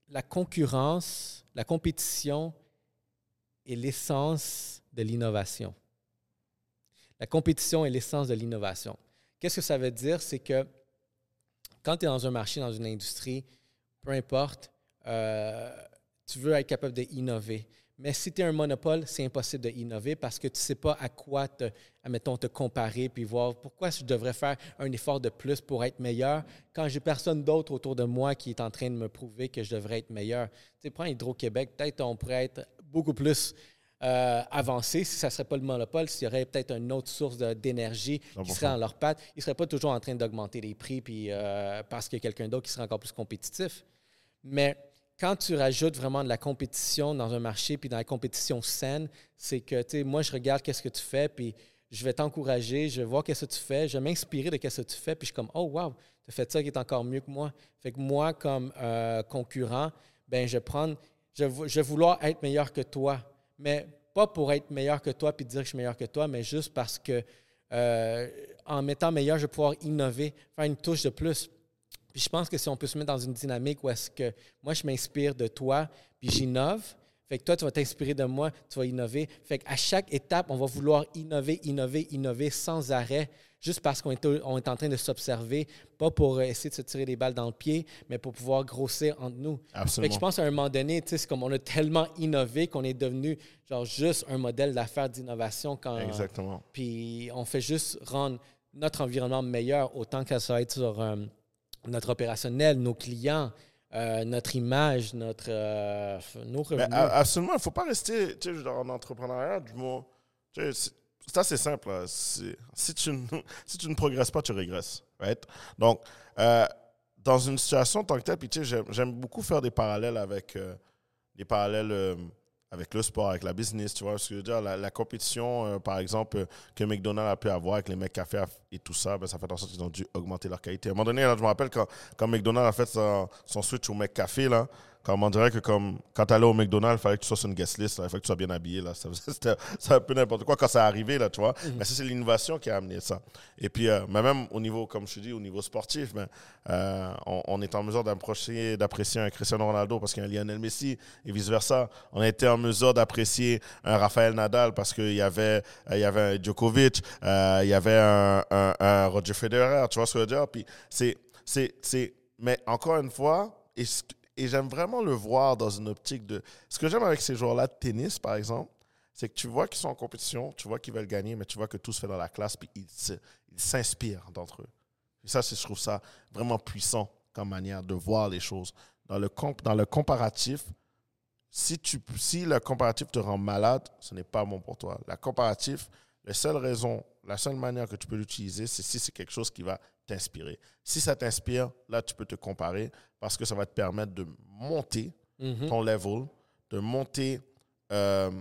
la concurrence, la compétition est l'essence de l'innovation. La compétition est l'essence de l'innovation. Qu'est-ce que ça veut dire? C'est que quand tu es dans un marché, dans une industrie, peu importe, euh, tu veux être capable d'innover. Mais si tu es un monopole, c'est impossible d'innover parce que tu ne sais pas à quoi, te, admettons, te comparer puis voir pourquoi je devrais faire un effort de plus pour être meilleur quand j'ai personne d'autre autour de moi qui est en train de me prouver que je devrais être meilleur. Tu sais, prends Hydro-Québec, peut-être on pourrait être beaucoup plus euh, avancé si ça ne serait pas le monopole, s'il y aurait peut-être une autre source d'énergie qui serait dans leur patte. Ils ne seraient pas toujours en train d'augmenter les prix puis, euh, parce qu'il y a quelqu'un d'autre qui serait encore plus compétitif. Mais quand tu rajoutes vraiment de la compétition dans un marché, puis dans la compétition saine, c'est que, tu sais, moi, je regarde qu'est-ce que tu fais, puis je vais t'encourager, je vais voir qu'est-ce que tu fais, je vais m'inspirer de qu'est-ce que tu fais, puis je suis comme, oh, wow, tu as fait ça qui est encore mieux que moi. Fait que moi, comme euh, concurrent, ben je vais prendre, je, je vais vouloir être meilleur que toi, mais pas pour être meilleur que toi puis dire que je suis meilleur que toi, mais juste parce que euh, en m'étant meilleur, je vais pouvoir innover, faire une touche de plus. Puis je pense que si on peut se mettre dans une dynamique où est-ce que moi, je m'inspire de toi, puis j'innove, fait que toi, tu vas t'inspirer de moi, tu vas innover. Fait qu'à chaque étape, on va vouloir innover, innover, innover sans arrêt, juste parce qu'on est, on est en train de s'observer, pas pour euh, essayer de se tirer des balles dans le pied, mais pour pouvoir grossir entre nous. Fait que Absolument. je pense qu'à un moment donné, tu sais, c'est comme on a tellement innové qu'on est devenu genre juste un modèle d'affaires d'innovation quand Exactement. puis on fait juste rendre notre environnement meilleur autant que ça va être sur euh, notre opérationnel, nos clients, euh, notre image, notre euh, nos revenus. absolument, il ne faut pas rester tu sais, dans l'entrepreneuriat du mot. tu sais, c'est- Ça, c'est simple. là. C'est- Si tu, ne, [laughs] si tu ne progresses pas, tu régresses. Right? Donc, euh, dans une situation en tant que telle, puis tu sais, j'aime- beaucoup faire des parallèles avec, des parallèles, avec le sport, avec la business. Tu vois ce que je veux dire? La, la compétition, par exemple, que McDonald's a pu avoir avec les McCafé et tout ça, ben, ça fait en sorte qu'ils ont dû augmenter leur qualité. À un moment donné, là, je me rappelle quand, quand McDonald's a fait son, son switch au McCafé, là, comme on dirait que comme quand tu allais au McDonald's, il fallait que tu sois sur une guest list, là, il fallait que tu sois bien habillé. Là. Ça [laughs] c'était un peu n'importe quoi quand ça arrivé, là, tu vois. Mais ça, c'est l'innovation qui a amené ça. Et puis, euh, mais même au niveau, comme je te dis, au niveau sportif, ben, euh, on, on est en mesure d'apprécier un Cristiano Ronaldo parce qu'il y a un Lionel Messi et vice-versa. On a été en mesure d'apprécier un Rafael Nadal parce qu'il y avait, euh, il y avait un Djokovic, il y avait un, un- Roger Federer, tu vois ce que je veux dire? Puis c'est, c'est, c'est, mais encore une fois, et, j'aime vraiment le voir dans une optique de. Ce que j'aime avec ces joueurs-là de tennis, par exemple, c'est que tu vois qu'ils sont en compétition, tu vois qu'ils veulent gagner, mais tu vois que tout se fait dans la classe, puis ils, ils s'inspirent d'entre eux. Et ça, je trouve ça vraiment puissant comme manière de voir les choses. Dans le, dans le comparatif, si, tu, si le comparatif te rend malade, ce n'est pas bon pour toi. La comparatif, la seule raison, la seule manière que tu peux l'utiliser, c'est si c'est quelque chose qui va t'inspirer. Si ça t'inspire, là, tu peux te comparer parce que ça va te permettre de monter Mhm. ton level, de monter, euh,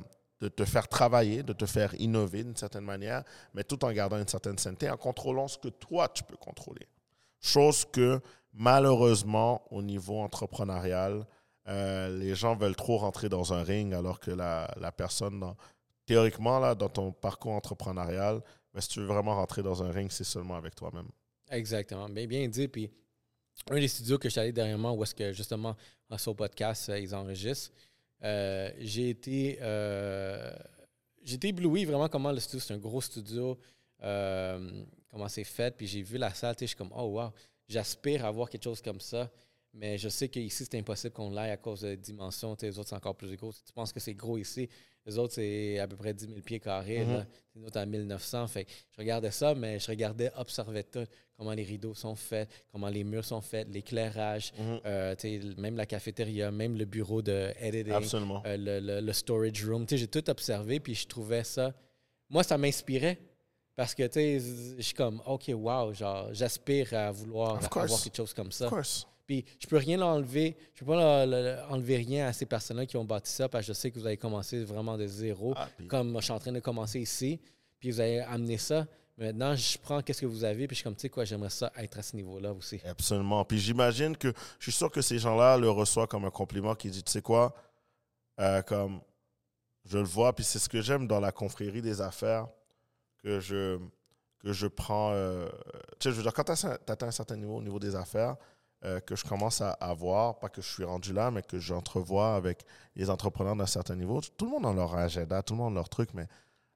de te faire travailler, de te faire innover d'une certaine manière, mais tout en gardant une certaine sainteté, en contrôlant ce que toi, tu peux contrôler. Chose que, malheureusement, au niveau entrepreneurial, euh, les gens veulent trop rentrer dans un ring alors que la, la personne, dans- théoriquement, là, dans ton parcours entrepreneurial, mais si tu veux vraiment rentrer dans un ring, c'est seulement avec toi-même. Exactement. Bien, bien dit. Puis, un des studios que je suis allé dernièrement, où est-ce que justement, en son podcast, euh, ils enregistrent, euh, j'ai été, euh, été ébloui vraiment comment le studio, c'est un gros studio. Comment c'est fait, puis j'ai vu la salle, je suis comme, oh wow, j'aspire à avoir quelque chose comme ça. Mais je sais qu'ici, c'est impossible qu'on l'aille à cause de la dimension. Les autres, c'est encore plus gros. Tu penses que c'est gros ici? Les autres, c'est à peu près 10 000 pieds carrés. Mhm. là. Nous autres, à 1900. Fait que je regardais ça, mais je regardais, observais tout. Comment les rideaux sont faits, comment les murs sont faits, l'éclairage, euh, sais, même la cafétéria, même le bureau de editing, Absolument. euh, le, le- le storage room. J'ai tout observé, puis je trouvais ça. Moi, ça m'inspirait. Parce que, tu sais, je suis comme, OK, wow, genre, j'aspire à vouloir avoir quelque chose comme ça. Of course. Puis je peux rien l'enlever. Je peux pas le- le- enlever rien à ces personnes-là qui ont bâti ça parce que je sais que vous avez commencé vraiment de zéro. Ah, puis- Comme je suis en train de commencer ici. Puis vous avez amené ça. Maintenant, je prends qu'est-ce que vous avez. Puis je suis comme, tu sais quoi, j'aimerais ça être à ce niveau-là aussi. Absolument. Puis j'imagine que je suis sûr que ces gens-là le reçoivent comme un compliment qui dit, tu sais quoi, Euh, comme je le vois, puis c'est ce que j'aime dans la confrérie des affaires, que je, que je prends, euh, tu sais, je veux dire, quand tu atteins un certain niveau au niveau des affaires, euh, que je commence à, à voir, pas que je suis rendu là, mais que j'entrevois avec les entrepreneurs d'un certain niveau, tout le monde a leur agenda, tout le monde a leur truc, mais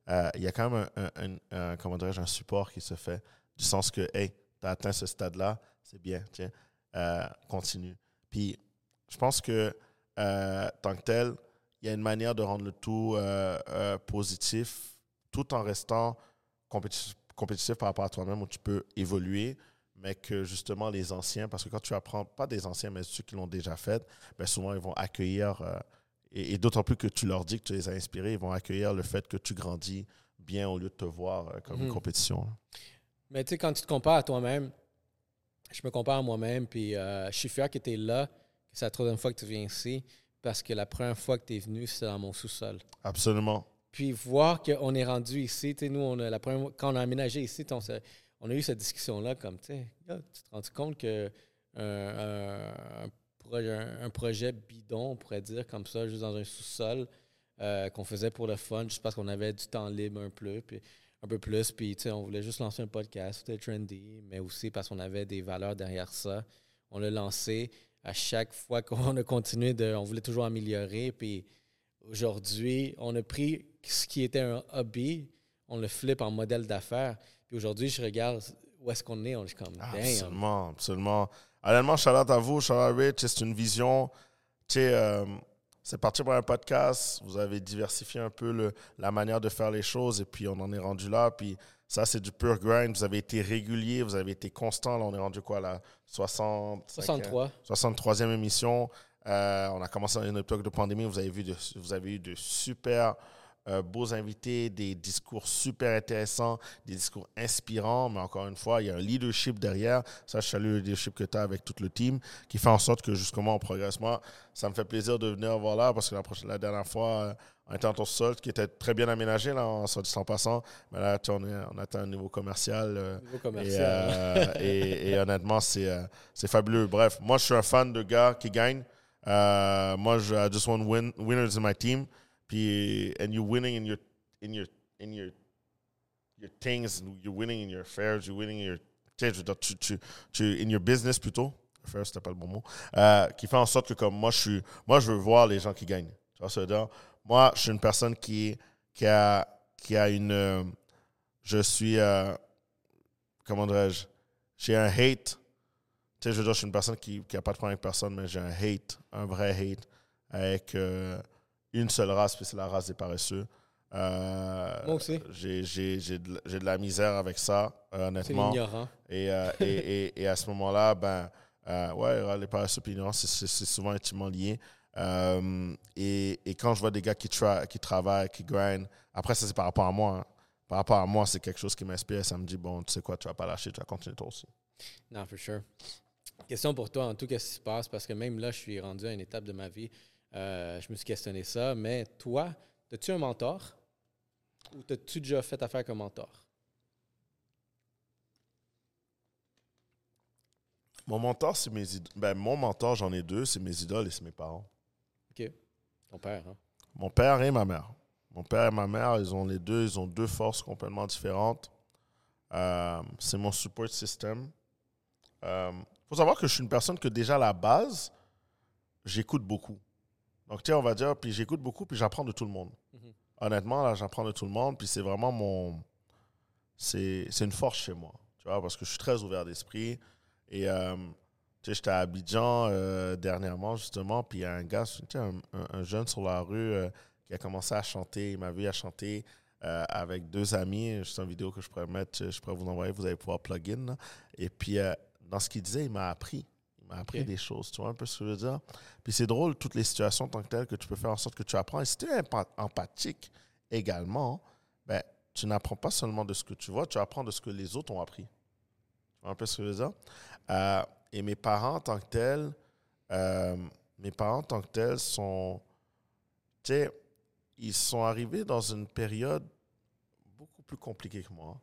euh, il y a quand même un, un- un- un- un support qui se fait, du sens que, hey, tu as atteint ce stade-là, c'est bien, tiens, euh, continue. Puis, je pense que, tant que tel, il y a une manière de rendre le tout positif, tout en restant compétitif par rapport à toi-même, où tu peux évoluer, mais que justement les anciens, parce que quand tu apprends, pas des anciens, mais ceux qui l'ont déjà fait, ben souvent ils vont accueillir, euh, et, et d'autant plus que tu leur dis que tu les as inspirés, ils vont accueillir le fait que tu grandis bien au lieu de te voir euh, comme une Mhm. compétition. Mais tu sais, quand tu te compares à toi-même, je me compare à moi-même. Puis euh, je suis fier que tu es là, que c'est la troisième fois que tu viens ici. Parce que la première fois que tu es venu, c'est dans mon sous-sol. Absolument. Puis voir qu'on est rendu ici, tu sais, nous, on a la première, quand on a aménagé ici, on, s'est- on a eu cette discussion-là comme, tu tu te rends compte que un, un- projet, bidon, on pourrait dire, comme ça, juste dans un sous-sol, euh, qu'on faisait pour le fun, juste parce qu'on avait du temps libre un peu, puis un peu plus, puis on voulait juste lancer un podcast, c'était trendy, mais aussi parce qu'on avait des valeurs derrière ça. On l'a lancé à chaque fois qu'on a continué de, on voulait toujours améliorer, puis aujourd'hui, on a pris ce qui était un hobby, on le flippe en modèle d'affaires. Puis aujourd'hui, je regarde où est-ce qu'on est, on est comme, damn. Absolument, absolument. Honnêtement, shout out à vous, shout out à Rich. C'est une vision. Tu sais, euh, c'est parti pour un podcast. Vous avez diversifié un peu le- la manière de faire les choses et puis on en est rendu là. Puis ça, c'est du pur grind. Vous avez été régulier, vous avez été constant. Là, on est rendu quoi là 60, 63. 63e émission. Euh, on a commencé dans une époque de pandémie. Vous avez, vu de- vous avez eu de super euh, beaux invités, des discours super intéressants, des discours inspirants. Mais encore une fois, il y a un leadership derrière. Ça, je salue le leadership que tu as avec tout le team qui fait en sorte que justement on progresse. Moi, ça me fait plaisir de venir voir là parce que la, prochaine, la dernière fois, on était en ton sol qui était très bien aménagé, là, en soit en passant. Mais là, on, est, on atteint un niveau commercial. euh, Niveau et, commercial. euh, et- et honnêtement, c'est c'est fabuleux. Bref, moi, je suis un fan de gars qui gagnent. Moi, je I just want win, winners in my team. Puis, and you're winning in your, in your, in your, your things. You're winning in your affairs. You're winning in your, tu tu, tu, in your business plutôt. Affairs, c'était pas le bon mot. Euh, qui fait en sorte que comme moi, je suis, moi, je veux voir les gens qui gagnent. Tu vois, ce dire? Moi, je suis une personne qui, qui a, qui a une, euh, je suis, euh, comment dirais-je, j'ai un hate. Tu sais, je veux dire, je suis une personne qui n'a pas de problème avec personne, mais j'ai un hate, un vrai hate avec euh, une seule race, puis c'est la race des paresseux. Euh, Moi aussi. J'ai, j'ai, j'ai, de, la- j'ai de la misère avec ça, euh, C'est honnêtement. Et, euh, et, et, et à ce moment-là, ben, ouais, les paresseux et l'ignorance, c'est, c'est- c'est souvent intimement lié. Et, et quand je vois des gars qui, tra- qui travaillent, qui grind, après, ça, c'est par rapport à moi. hein. Par rapport à moi, c'est quelque chose qui m'inspire. Ça me dit, bon, tu sais quoi, tu vas pas lâcher, tu vas continuer toi aussi. Non, for sure. Question pour toi, en tout, qu'est-ce qui se passe? Parce que même là, je suis rendu à une étape de ma vie. Euh, je me suis questionné ça. Mais toi, as-tu un mentor? Ou t'as-tu déjà fait affaire comme mentor? Mon mentor, c'est mes idoles. Ben, mon mentor, j'en ai deux, c'est mes idoles et c'est mes parents. OK. Ton père, hein? Mon père et ma mère. Mon père et ma mère, ils ont les deux, ils ont deux forces complètement différentes. Euh, c'est mon support system. Il faut savoir que je suis une personne que déjà à la base, j'écoute beaucoup. Donc, tu sais, on va dire, puis j'écoute beaucoup, puis j'apprends de tout le monde. Mhm. Honnêtement, là, j'apprends de tout le monde, puis c'est vraiment mon. C'est c'est une force chez moi. Tu vois, parce que je suis très ouvert d'esprit. Et euh, tu sais, j'étais à Abidjan euh, dernièrement, justement, puis il y a un gars, tu sais, un, un- un jeune sur la rue euh, qui a commencé à chanter. Il m'a vu à chanter euh, avec deux amis. C'est une vidéo que je pourrais mettre, je pourrais vous envoyer, vous allez pouvoir plug in. là. Et puis, euh, dans ce qu'il disait, il m'a appris. Il m'a appris Ok. des choses. Tu vois un peu ce que je veux dire? Puis c'est drôle, toutes les situations en tant que telles que tu peux faire en sorte que tu apprends. Et si tu es empa- empathique également, ben, tu n'apprends pas seulement de ce que tu vois, tu apprends de ce que les autres ont appris. Tu vois un peu ce que je veux dire? Euh, et mes parents en tant que tels, euh, mes parents en tant que tels sont, tu sais, ils sont arrivés dans une période beaucoup plus compliquée que moi.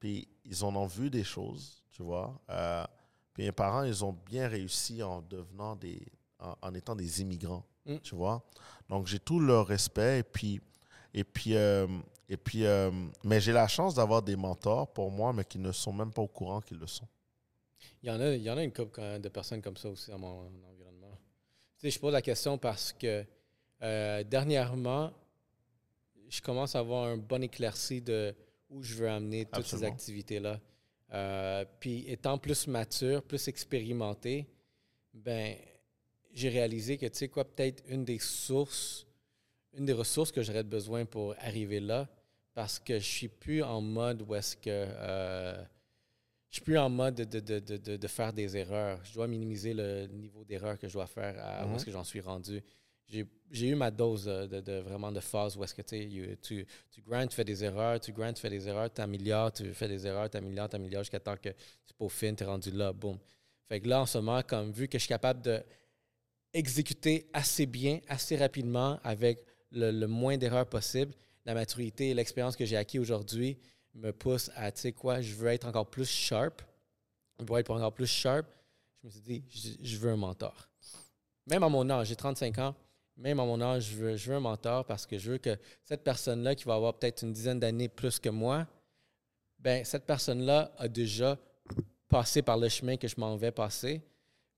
Puis ils en ont vu des choses, tu vois? Euh, puis mes parents, ils ont bien réussi en devenant des, en, en étant des immigrants, Mm. tu vois. Donc j'ai tout leur respect et puis, et puis, euh, et puis, euh, mais j'ai la chance d'avoir des mentors pour moi, mais qui ne sont même pas au courant qu'ils le sont. Il y en a, il y en a une couple de personnes comme ça aussi dans mon environnement. Tu sais, je pose la question parce que euh, dernièrement, je commence à avoir un bon éclairci de où je veux amener toutes ces activités-là. Euh, puis étant plus mature, plus expérimenté, ben j'ai réalisé que tu sais quoi, peut-être une des sources, une des ressources que j'aurais besoin pour arriver là, parce que je suis plus en mode où est-ce que euh, je suis plus en mode de, de, de, de, faire des erreurs. Je dois minimiser le niveau d'erreur que je dois faire à où Mhm. est-ce que j'en suis rendu. J'ai eu ma dose de, vraiment de phase où est-ce que tu tu, tu grindes, tu fais des erreurs, tu grindes, tu fais des erreurs, tu améliores, tu fais des erreurs, tu améliores, tu améliores jusqu'à temps que tu peaufines, tu es rendu là, boum. Fait que là, en ce moment, comme vu que je suis capable de exécuter assez bien, assez rapidement, avec le, le moins d'erreurs possible, la maturité et l'expérience que j'ai acquis aujourd'hui me poussent à, tu sais quoi, je veux être encore plus sharp. Pour être encore plus sharp, je me suis dit, je veux un mentor. Même à mon âge, j'ai 35 ans, même à mon âge, je veux, un mentor parce que je veux que cette personne-là, qui va avoir peut-être une dizaine d'années plus que moi, ben cette personne-là a déjà passé par le chemin que je m'en vais passer.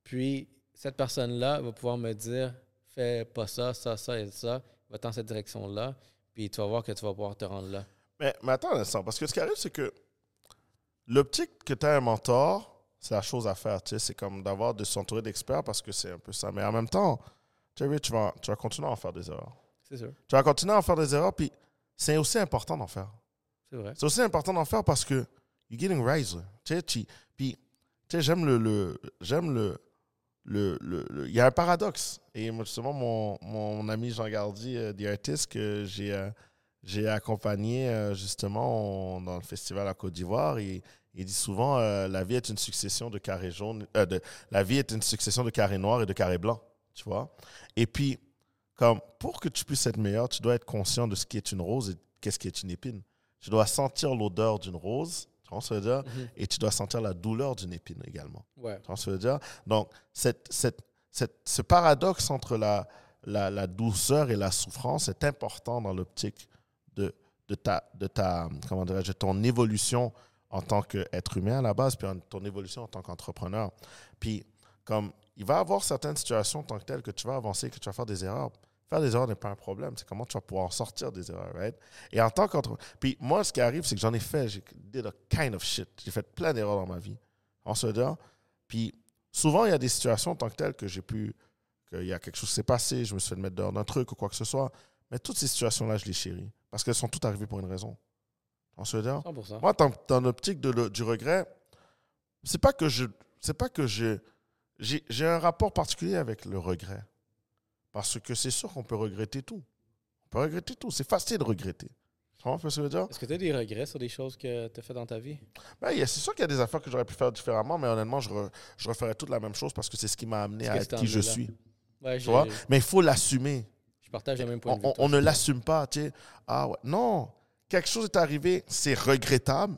Puis cette personne-là va pouvoir me dire fais pas ça, ça, ça et ça, va dans cette direction-là, puis tu vas voir que tu vas pouvoir te rendre là. Mais, mais attends parce que ce qui arrive, c'est que l'optique que tu as un mentor, c'est la chose à faire. tu sais, C'est comme d'avoir de s'entourer d'experts parce que c'est un peu ça. Mais en même temps, tu vas, tu vas continuer à en faire des erreurs. C'est sûr, Tu vas continuer à en faire des erreurs, puis c'est aussi important d'en faire. c'est vrai. C'est aussi important d'en faire parce que you're getting rise. Tu sais, tu- puis, tu sais, j'aime le, le, j'aime le, le, le- le- il y a un paradoxe. Et justement, mon, mon ami Jean Gardy, euh, The Artist, que j'ai, euh, j'ai accompagné euh, justement on- dans le festival à Côte d'Ivoire, il, il dit souvent euh, la vie est une succession de carrés jaunes, de, la vie est une succession de carrés noirs et de carrés blancs, tu vois. Et puis, comme pour que tu puisses être meilleur, tu dois être conscient de ce qui est une rose et qu'est-ce qui est une épine. Tu dois sentir l'odeur d'une rose, tu vois ce que je veux dire, Mhm. et tu dois sentir la douleur d'une épine également. Ouais. Tu vois ce que je veux dire? Donc, cette, cette, cette- ce paradoxe entre la, la, la douceur et la souffrance est important dans l'optique de, de, ta, de ta, comment de ton évolution en tant qu'être humain à la base, puis en ton évolution en tant qu'entrepreneur. Puis, comme il va y avoir certaines situations en tant que telles que tu vas avancer, que tu vas faire des erreurs. Faire des erreurs n'est pas un problème, c'est comment tu vas pouvoir en sortir des erreurs, right? Et en tant qu'entre... Puis moi, ce qui arrive, c'est que j'en ai fait, j'ai did a kind of shit. J'ai fait plein d'erreurs dans ma vie. En se dire, puis souvent, il y a des situations en tant que telles que j'ai pu, qu'il y a quelque chose qui s'est passé, je me suis fait mettre dehors d'un truc ou quoi que ce soit. Mais toutes ces situations-là, je les chéris. Parce qu'elles sont toutes arrivées pour une raison. On se 100%. moi, dans, dans l'optique du regret, c'est pas que je. C'est pas que je. J'ai un rapport particulier avec le regret. Parce que c'est sûr qu'on peut regretter tout. On peut regretter tout. C'est facile de regretter. Tu comprends ce que je veux dire? Est-ce que tu as des regrets sur des choses que tu as fait dans ta vie? Ben, c'est sûr qu'il y a des affaires que j'aurais pu faire différemment, mais honnêtement, je, re- je referais toute la même chose parce que c'est ce qui m'a amené à être qui je là. suis. Ouais, Tu vois? Mais il faut l'assumer. je partage le même point de vue. on- on ne l'assume pas. Tu sais. Ah ouais. Non. Quelque chose est arrivé, c'est regrettable.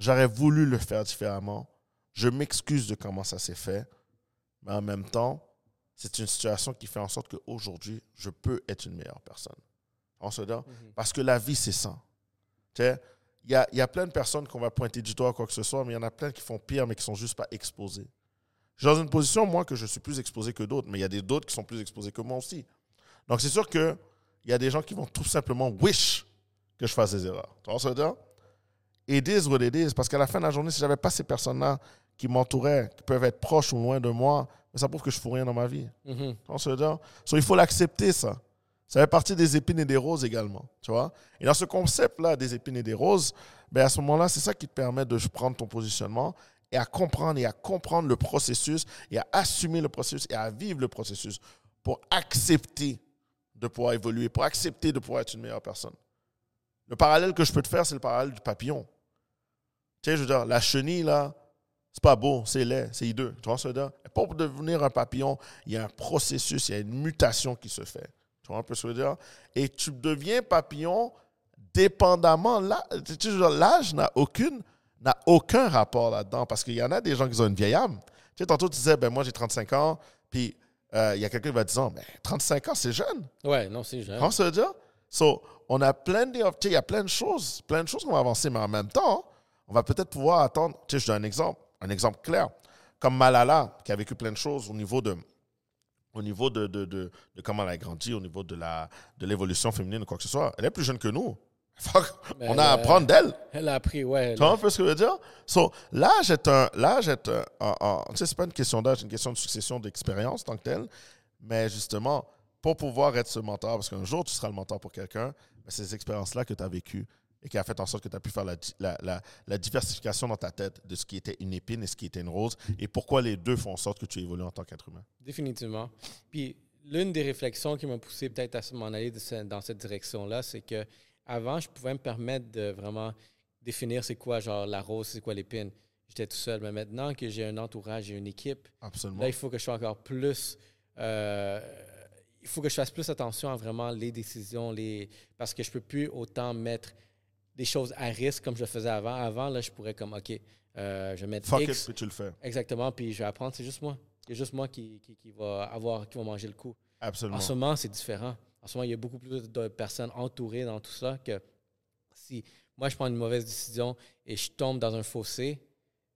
J'aurais voulu le faire différemment. Je m'excuse de comment ça s'est fait. Mais en même temps, c'est une situation qui fait en sorte qu'aujourd'hui, je peux être une meilleure personne. On se dit, parce que la vie, c'est ça. Tu sais, il y a, y a plein de personnes qu'on va pointer du doigt, quoi que ce soit, mais il y en a plein qui font pire, mais qui sont juste pas exposés. Je suis dans une position, moi, que je suis plus exposé que d'autres, mais il y a des d'autres qui sont plus exposés que moi aussi. Donc, c'est sûr qu'il y a des gens qui vont tout simplement wish que je fasse des erreurs. Tu vois ce que je veux dire? it is what it is. Parce qu'à la fin de la journée, si j'avais pas ces personnes-là qui m'entouraient, qui peuvent être proches ou loin de moi, ça prouve que je ne fous rien dans ma vie. Veux dire? So, il faut l'accepter, ça. Ça fait partie des épines et des roses également. Tu vois? Et dans ce concept-là des épines et des roses, ben à ce moment-là, c'est ça qui te permet de prendre ton positionnement et à comprendre et à comprendre le processus et à assumer le processus et à vivre le processus pour accepter de pouvoir évoluer, pour accepter de pouvoir être une meilleure personne. Le parallèle que je peux te faire, c'est le parallèle du papillon. Tu sais, je veux dire, la chenille, là, c'est pas beau, c'est laid, c'est hideux. Tu vois ce que je veux dire? Pour devenir un papillon, il y a un processus, il y a une mutation qui se fait. Tu vois un peu ce que je veux dire? Et tu deviens papillon dépendamment. L'âge n'a aucune n'a aucun rapport là-dedans parce qu'il y en a des gens qui ont une vieille âme. Tu sais, tantôt, tu disais, ben moi, j'ai 35 ans, puis euh, il y a quelqu'un qui va te dire, ben 35 ans, c'est jeune. Ouais, non, c'est Tu jeune. vois ce que je veux dire? So, on a plein de, tu sais, il y a plein de choses, plein de choses qu'on va avancer, mais en même temps, on va peut-être pouvoir attendre. Tu sais, je donne un exemple, un exemple clair. Comme Malala, qui a vécu plein de choses au niveau de, au niveau de, de, de, de comment elle a grandi, au niveau de la de l'évolution féminine ou quoi que ce soit. Elle est plus jeune que nous. [laughs] On a à apprendre d'elle. Elle a appris, ouais. Tu vois un peu ce que je veux dire? So, l'âge est un. L'âge est un. un- un- tu sais, c'est pas une question d'âge, c'est une question de succession d'expérience tant que telle. Mais justement, pour pouvoir être ce mentor, parce qu'un jour tu seras le mentor pour quelqu'un, ces expériences-là que tu as vécues et qui a fait en sorte que tu as pu faire la, la, la- la diversification dans ta tête de ce qui était une épine et ce qui était une rose et pourquoi les deux font en sorte que tu évolues en tant qu'être humain. Définitivement. Puis l'une des réflexions qui m'a poussé peut-être à m'en aller ce- dans cette direction-là, c'est que avant, je pouvais me permettre de vraiment définir c'est quoi genre la rose, c'est quoi l'épine. J'étais tout seul. Mais maintenant que j'ai un entourage, j'ai une équipe, Absolument. là, il faut que je sois encore plus. euh, il faut que je fasse plus attention à vraiment les décisions, les parce que je peux plus autant mettre des choses à risque comme je le faisais avant. Avant, là, je pourrais comme, OK, euh, je vais mettre Fuck X. it, puis tu le fais. Exactement, puis je vais apprendre, c'est juste moi. C'est juste moi qui, qui, qui va avoir, qui va manger le coup. Absolument. En ce moment, c'est différent. En ce moment, il y a beaucoup plus de personnes entourées dans tout ça que si moi, je prends une mauvaise décision et je tombe dans un fossé,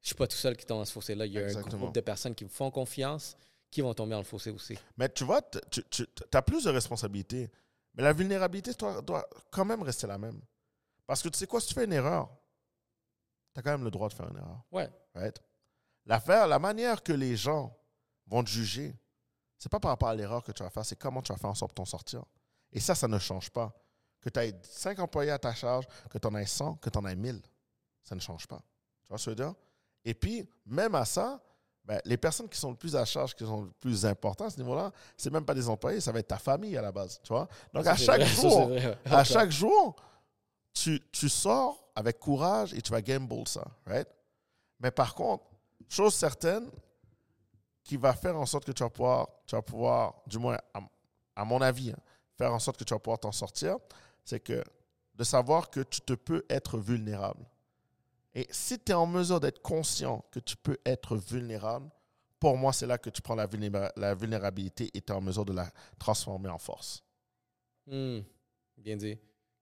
je suis pas tout seul qui tombe dans ce fossé-là. Il y a un groupe de personnes qui me font confiance qui vont tomber dans le fossé aussi. Mais tu vois, t- tu, as plus de responsabilités. Mais la vulnérabilité doit, doit quand même rester la même. Parce que tu sais quoi, si tu fais une erreur, tu as quand même le droit de faire une erreur. Ouais. Right? L'affaire, la manière que les gens vont te juger, c'est pas par rapport à l'erreur que tu vas faire, c'est comment tu vas faire en sorte de t'en sortir. Et ça, ça ne change pas. Que tu aies 5 employés à ta charge, que tu en aies 100, que tu en aies 1000, ça ne change pas. Tu vois ce que je veux dire? Et puis, même à ça, ben, les personnes qui sont le plus à charge, qui sont le plus importantes à ce niveau-là, c'est même pas des employés, ça va être ta famille à la base. Tu vois? Donc, Ça, à chaque vrai, [laughs] ça, jour, à chaque jour, tu, tu sors avec courage et tu vas gamble ça, right? Mais par contre, chose certaine qui va faire en sorte que tu vas pouvoir, tu vas pouvoir du moins à, mon avis, hein, faire en sorte que tu vas pouvoir t'en sortir, c'est que de savoir que tu te peux être vulnérable. Et si tu es en mesure d'être conscient que tu peux être vulnérable, pour moi, c'est là que tu prends la, vulnéra- la vulnérabilité et tu es en mesure de la transformer en force. Hmm, bien dit.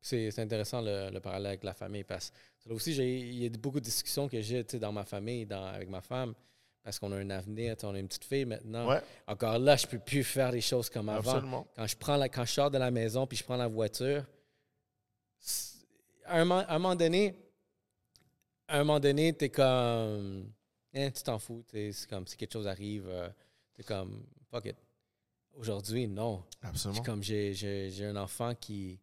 C'est intéressant le, le parallèle avec la famille parce que là aussi, j'ai- il y a beaucoup de discussions que j'ai dans ma famille, dans, avec ma femme, parce qu'on a un avenir, on a une petite fille maintenant. Ouais, Encore là, je peux plus faire les choses comme avant. absolument. Quand je prends la, quand je sors de la maison puis je prends la voiture, à un, à un moment donné, à un moment donné, t'es comme, Hein, tu t'en fous, c'est comme si quelque chose arrive, euh, t'es comme, fuck it. Aujourd'hui, non. Absolument. Comme j'ai un enfant qui,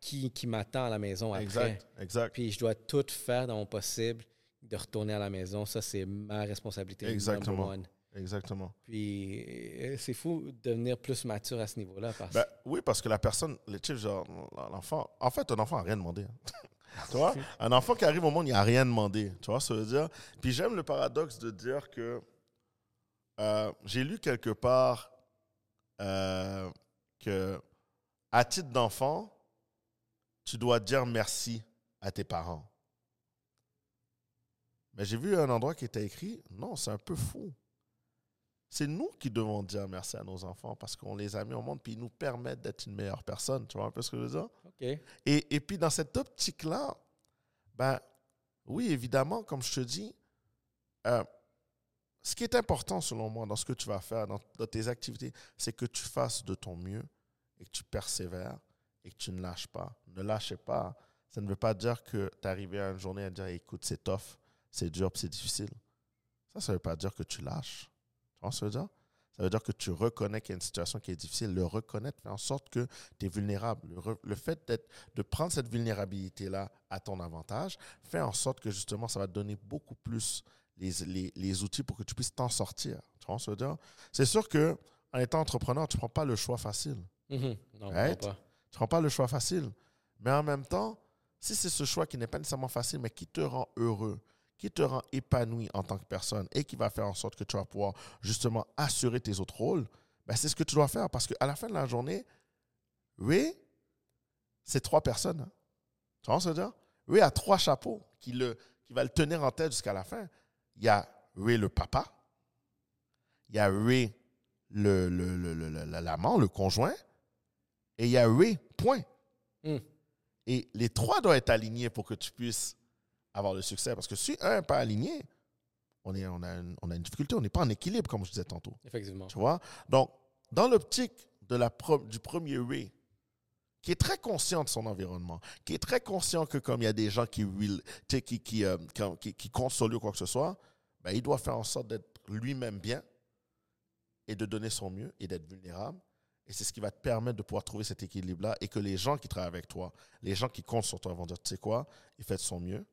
qui, qui m'attend à la maison après. Exact, exact. Puis je dois tout faire dans mon possible de retourner à la maison. Ça, c'est ma responsabilité. Exactement. one. Exactement. Puis euh, c'est fou de devenir plus mature à ce niveau-là. Parce Ben, oui, parce que la personne, le type, genre, l'enfant, en fait, un enfant n'a rien demandé. hein. [laughs] tu vois? [laughs] Un enfant qui arrive au monde, il n'a rien demandé. Tu vois, ça veut dire? Puis j'aime le paradoxe de dire que euh, j'ai lu quelque part euh, que, à titre d'enfant, tu dois dire merci à tes parents. Mais j'ai vu un endroit qui était écrit, non, c'est un peu fou. C'est nous qui devons dire merci à nos enfants parce qu'on les a mis au monde puis ils nous permettent d'être une meilleure personne. Tu vois un peu ce que je veux dire? Et, et puis dans cette optique-là, ben oui, évidemment, comme je te dis, euh, ce qui est important selon moi dans ce que tu vas faire, dans, dans tes activités, c'est que tu fasses de ton mieux et que tu persévères et que tu ne lâches pas. Ne lâchez pas. ça ne veut pas dire que tu es arrivé à une journée à dire écoute, c'est tough, c'est dur, c'est difficile. Ça, ça ne veut pas dire que tu lâches. Tu vois ce que ça veut dire? Ça veut dire que tu reconnais qu'il y a une situation qui est difficile. Le reconnaître fait en sorte que tu es vulnérable. Le, fait de prendre cette vulnérabilité-là à ton avantage fait en sorte que justement, ça va te donner beaucoup plus les, les, outils pour que tu puisses t'en sortir. Tu vois ce que je veux dire? C'est sûr que en étant entrepreneur, tu ne prends pas le choix facile. Mm-hmm. Non, pas. Ne prends pas le choix facile. Mais en même temps, si c'est ce choix qui n'est pas nécessairement facile, mais qui te rend heureux, qui te rend épanoui en tant que personne et qui va faire en sorte que tu vas pouvoir justement assurer tes autres rôles, ben c'est ce que tu dois faire. Parce qu'à la fin de la journée, oui, c'est trois personnes. Hein. Tu vois ce que je veux dire? Oui, a trois chapeaux qui, le, qui va le tenir en tête jusqu'à la fin. Il y a Ray le papa, il y a Ray le, l'amant, le, conjoint, et il y a Ray, point. Hmm. Et les trois doivent être alignés pour que tu puisses avoir le succès. Parce que si un n'est pas aligné, on, est, on, a une, on a une difficulté, on n'est pas en équilibre, comme je disais tantôt. Effectivement. Tu vois? Donc, dans l'optique de la du premier Ray, qui est très conscient de son environnement, qui est très conscient que comme il y a des gens qui, qui, qui, euh, qui, qui, comptent sur lui ou quoi que ce soit, ben, il doit faire en sorte d'être lui-même bien et de donner son mieux et d'être vulnérable. Et c'est ce qui va te permettre de pouvoir trouver cet équilibre-là et que les gens qui travaillent avec toi, les gens qui comptent sur toi vont dire, tu sais quoi, il fait de son mieux,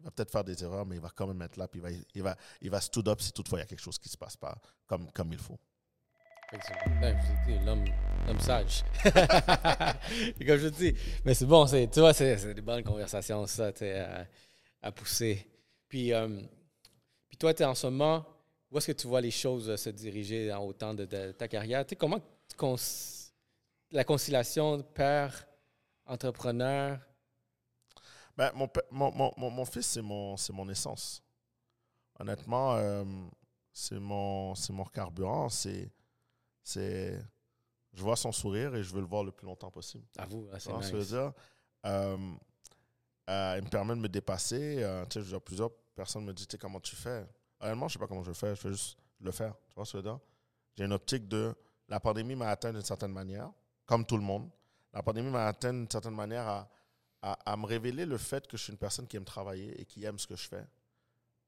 il va peut-être faire des erreurs, mais il va quand même être là, puis il va, il va, il va stood up si toutefois il y a quelque chose qui ne se passe pas comme, comme il faut. Ben, l'homme, l'homme sage. [laughs] et comme je dis, mais c'est bon, tu vois, c'est, des bonnes conversations, ça, à, à pousser. Puis, euh, puis toi, tu es en ce moment, où est-ce que tu vois les choses se diriger en autant de, ta carrière? Tu comment la conciliation père, entrepreneur, ben, mon, mon, mon, mon, fils, c'est mon, mon essence. Honnêtement, euh, c'est mon, mon carburant. C'est, c'est, je vois son sourire et je veux le voir le plus longtemps possible. À vous, c'est nice. dire, euh, euh, il me permet de me dépasser. tu sais, plusieurs personnes me disent comment tu fais? Honnêtement, je ne sais pas comment je fais. Je veux juste le faire. Tu vois ce que je veux dire? J'ai une optique de. La pandémie m'a atteint d'une certaine manière, comme tout le monde. La pandémie m'a atteint d'une certaine manière à à, me révéler le fait que je suis une personne qui aime travailler et qui aime ce que je fais.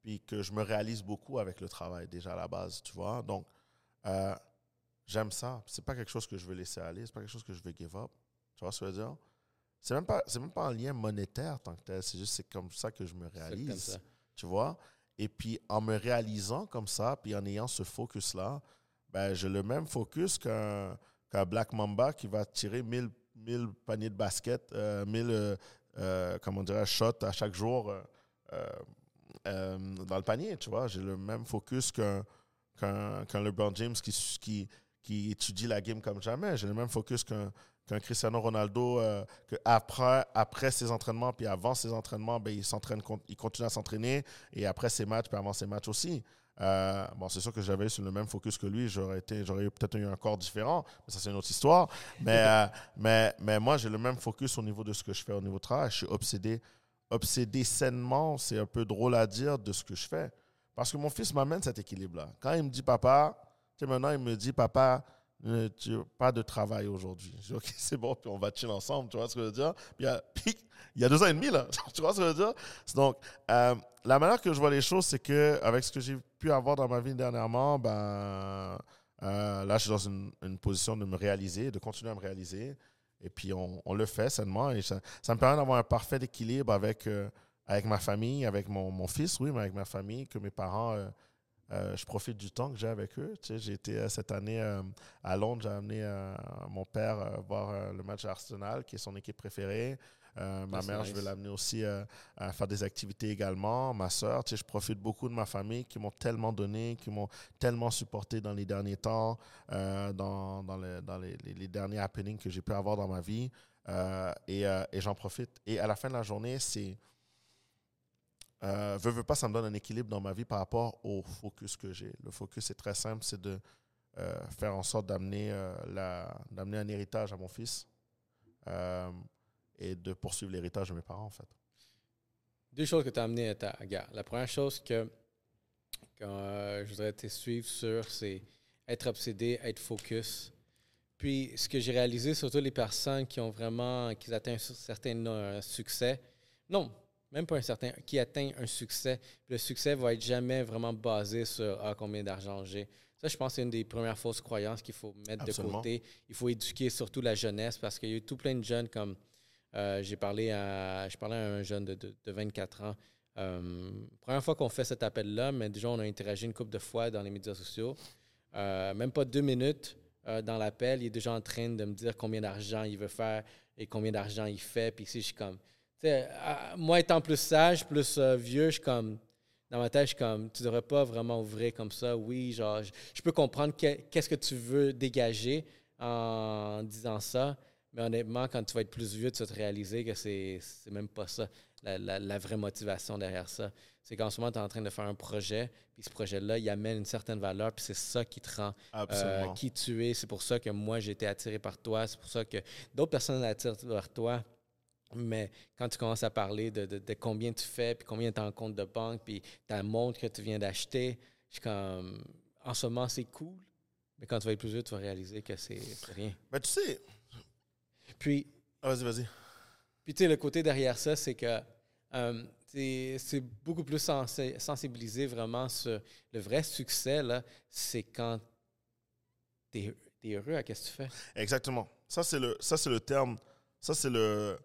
Puis que je me réalise beaucoup avec le travail déjà à la base, tu vois. Donc, euh, j'aime ça. C'est pas quelque chose que je veux laisser aller, c'est pas quelque chose que je veux give up. Tu vois ce que je veux dire? C'est même pas, c'est même pas un lien monétaire tant que tel. C'est juste, c'est comme ça que je me réalise. Tu vois? Et puis, en me réalisant comme ça, puis en ayant ce focus-là, ben, j'ai le même focus qu'un, Black Mamba qui va tirer 1000 1000 paniers de basket, 1000 euh, euh, shots à chaque jour euh, dans le panier, tu vois. J'ai le même focus qu'un LeBron James qui, qui, étudie la game comme jamais. J'ai le même focus qu'un qu'un Cristiano Ronaldo, que après, après ses entraînements, puis avant ses entraînements, ben, il, s'entraîne, il continue à s'entraîner, et après ses matchs, puis avant ses matchs aussi. Euh, bon, c'est sûr que j'avais sur le même focus que lui, j'aurais été, j'aurais peut-être eu un corps différent, mais ça c'est une autre histoire. Mais, [laughs] euh, mais, mais moi, j'ai le même focus au niveau de ce que je fais au niveau de travail. Je suis obsédé, obsédé sainement, c'est un peu drôle à dire, de ce que je fais. Parce que mon fils m'amène cet équilibre-là. Quand il me dit papa, tu sais, maintenant il me dit papa, euh, tu, pas de travail aujourd'hui. Je dis ok, [laughs] c'est bon, puis on va chill ensemble, tu vois ce que je veux dire? Puis, il y a [laughs] deux ans et demi, là. [laughs] tu vois ce que je veux dire? Donc, euh, la manière que je vois les choses, c'est que avec ce que j'ai pu avoir dans ma vie dernièrement, ben, euh, là, je suis dans une, position de me réaliser, de continuer à me réaliser. Et puis, on, le fait sainement. Et ça, me permet d'avoir un parfait équilibre avec, avec ma famille, avec mon, fils, oui, mais avec ma famille, que mes parents. Je profite du temps que j'ai avec eux. Tu sais, j'ai été cette année à Londres, j'ai amené mon père voir le match Arsenal, qui est son équipe préférée. Euh, ma mère, je vais l'amener aussi euh, à faire des activités également. Ma soeur, tu sais, je profite beaucoup de ma famille qui m'ont tellement donné, qui m'ont tellement supporté dans les derniers temps, euh, dans, les, les, derniers happenings que j'ai pu avoir dans ma vie. et, et j'en profite. Et à la fin de la journée, c'est. Euh, veux, veux pas, ça me donne un équilibre dans ma vie par rapport au focus que j'ai. Le focus est très simple, c'est de faire en sorte d'amener d'amener un héritage à mon fils et de poursuivre l'héritage de mes parents, en fait. Deux choses que tu as amenées à ta gare. La première chose que, euh, je voudrais te suivre sur, c'est être obsédé, être focus. Puis, ce que j'ai réalisé, surtout les personnes qui ont vraiment, qui atteignent certains euh, succès, Non, même pas un certain, qui atteint un succès. Le succès va être jamais vraiment basé sur ah, combien d'argent j'ai. Ça, je pense que c'est une des premières fausses croyances qu'il faut mettre de côté. Il faut éduquer surtout la jeunesse parce qu'il y a eu tout plein de jeunes comme euh, j'ai parlé à je parlais à un jeune de, de, 24 ans. Euh, première fois qu'on fait cet appel-là, mais déjà on a interagi une couple de fois dans les médias sociaux. Euh, même pas deux minutes dans l'appel, il est déjà en train de me dire combien d'argent il veut faire et combien d'argent il fait. Puis ici, je suis comme, moi étant plus sage, plus vieux, je suis comme, dans ma tête, je suis comme, tu devrais pas vraiment ouvrir comme ça. Oui, genre, je, peux comprendre qu'est-ce que tu veux dégager en disant ça, mais honnêtement, quand tu vas être plus vieux, tu vas te réaliser que c'est même pas ça, la, vraie motivation derrière ça. C'est qu'en ce moment, tu es en train de faire un projet, puis ce projet-là, il amène une certaine valeur, puis c'est ça qui te rend euh, qui tu es. C'est pour ça que moi, j'ai été attiré par toi. C'est pour ça que d'autres personnes attirent vers toi. Mais quand tu commences à parler de, combien tu fais, puis combien tu as en compte de banque, puis ta montre que tu viens d'acheter, je suis comme, en ce moment, c'est cool. Mais quand tu vas être plus vieux, tu vas réaliser que c'est rien. Mais tu sais, puis. Ah, vas-y, vas-y. Puis, tu sais, le côté derrière ça, c'est que euh, c'est beaucoup plus sensibilisé vraiment sur le vrai succès, là, c'est quand tu es, heureux à ce que tu fais. Exactement. Ça, c'est le, ça, c'est le terme. Ça, c'est le.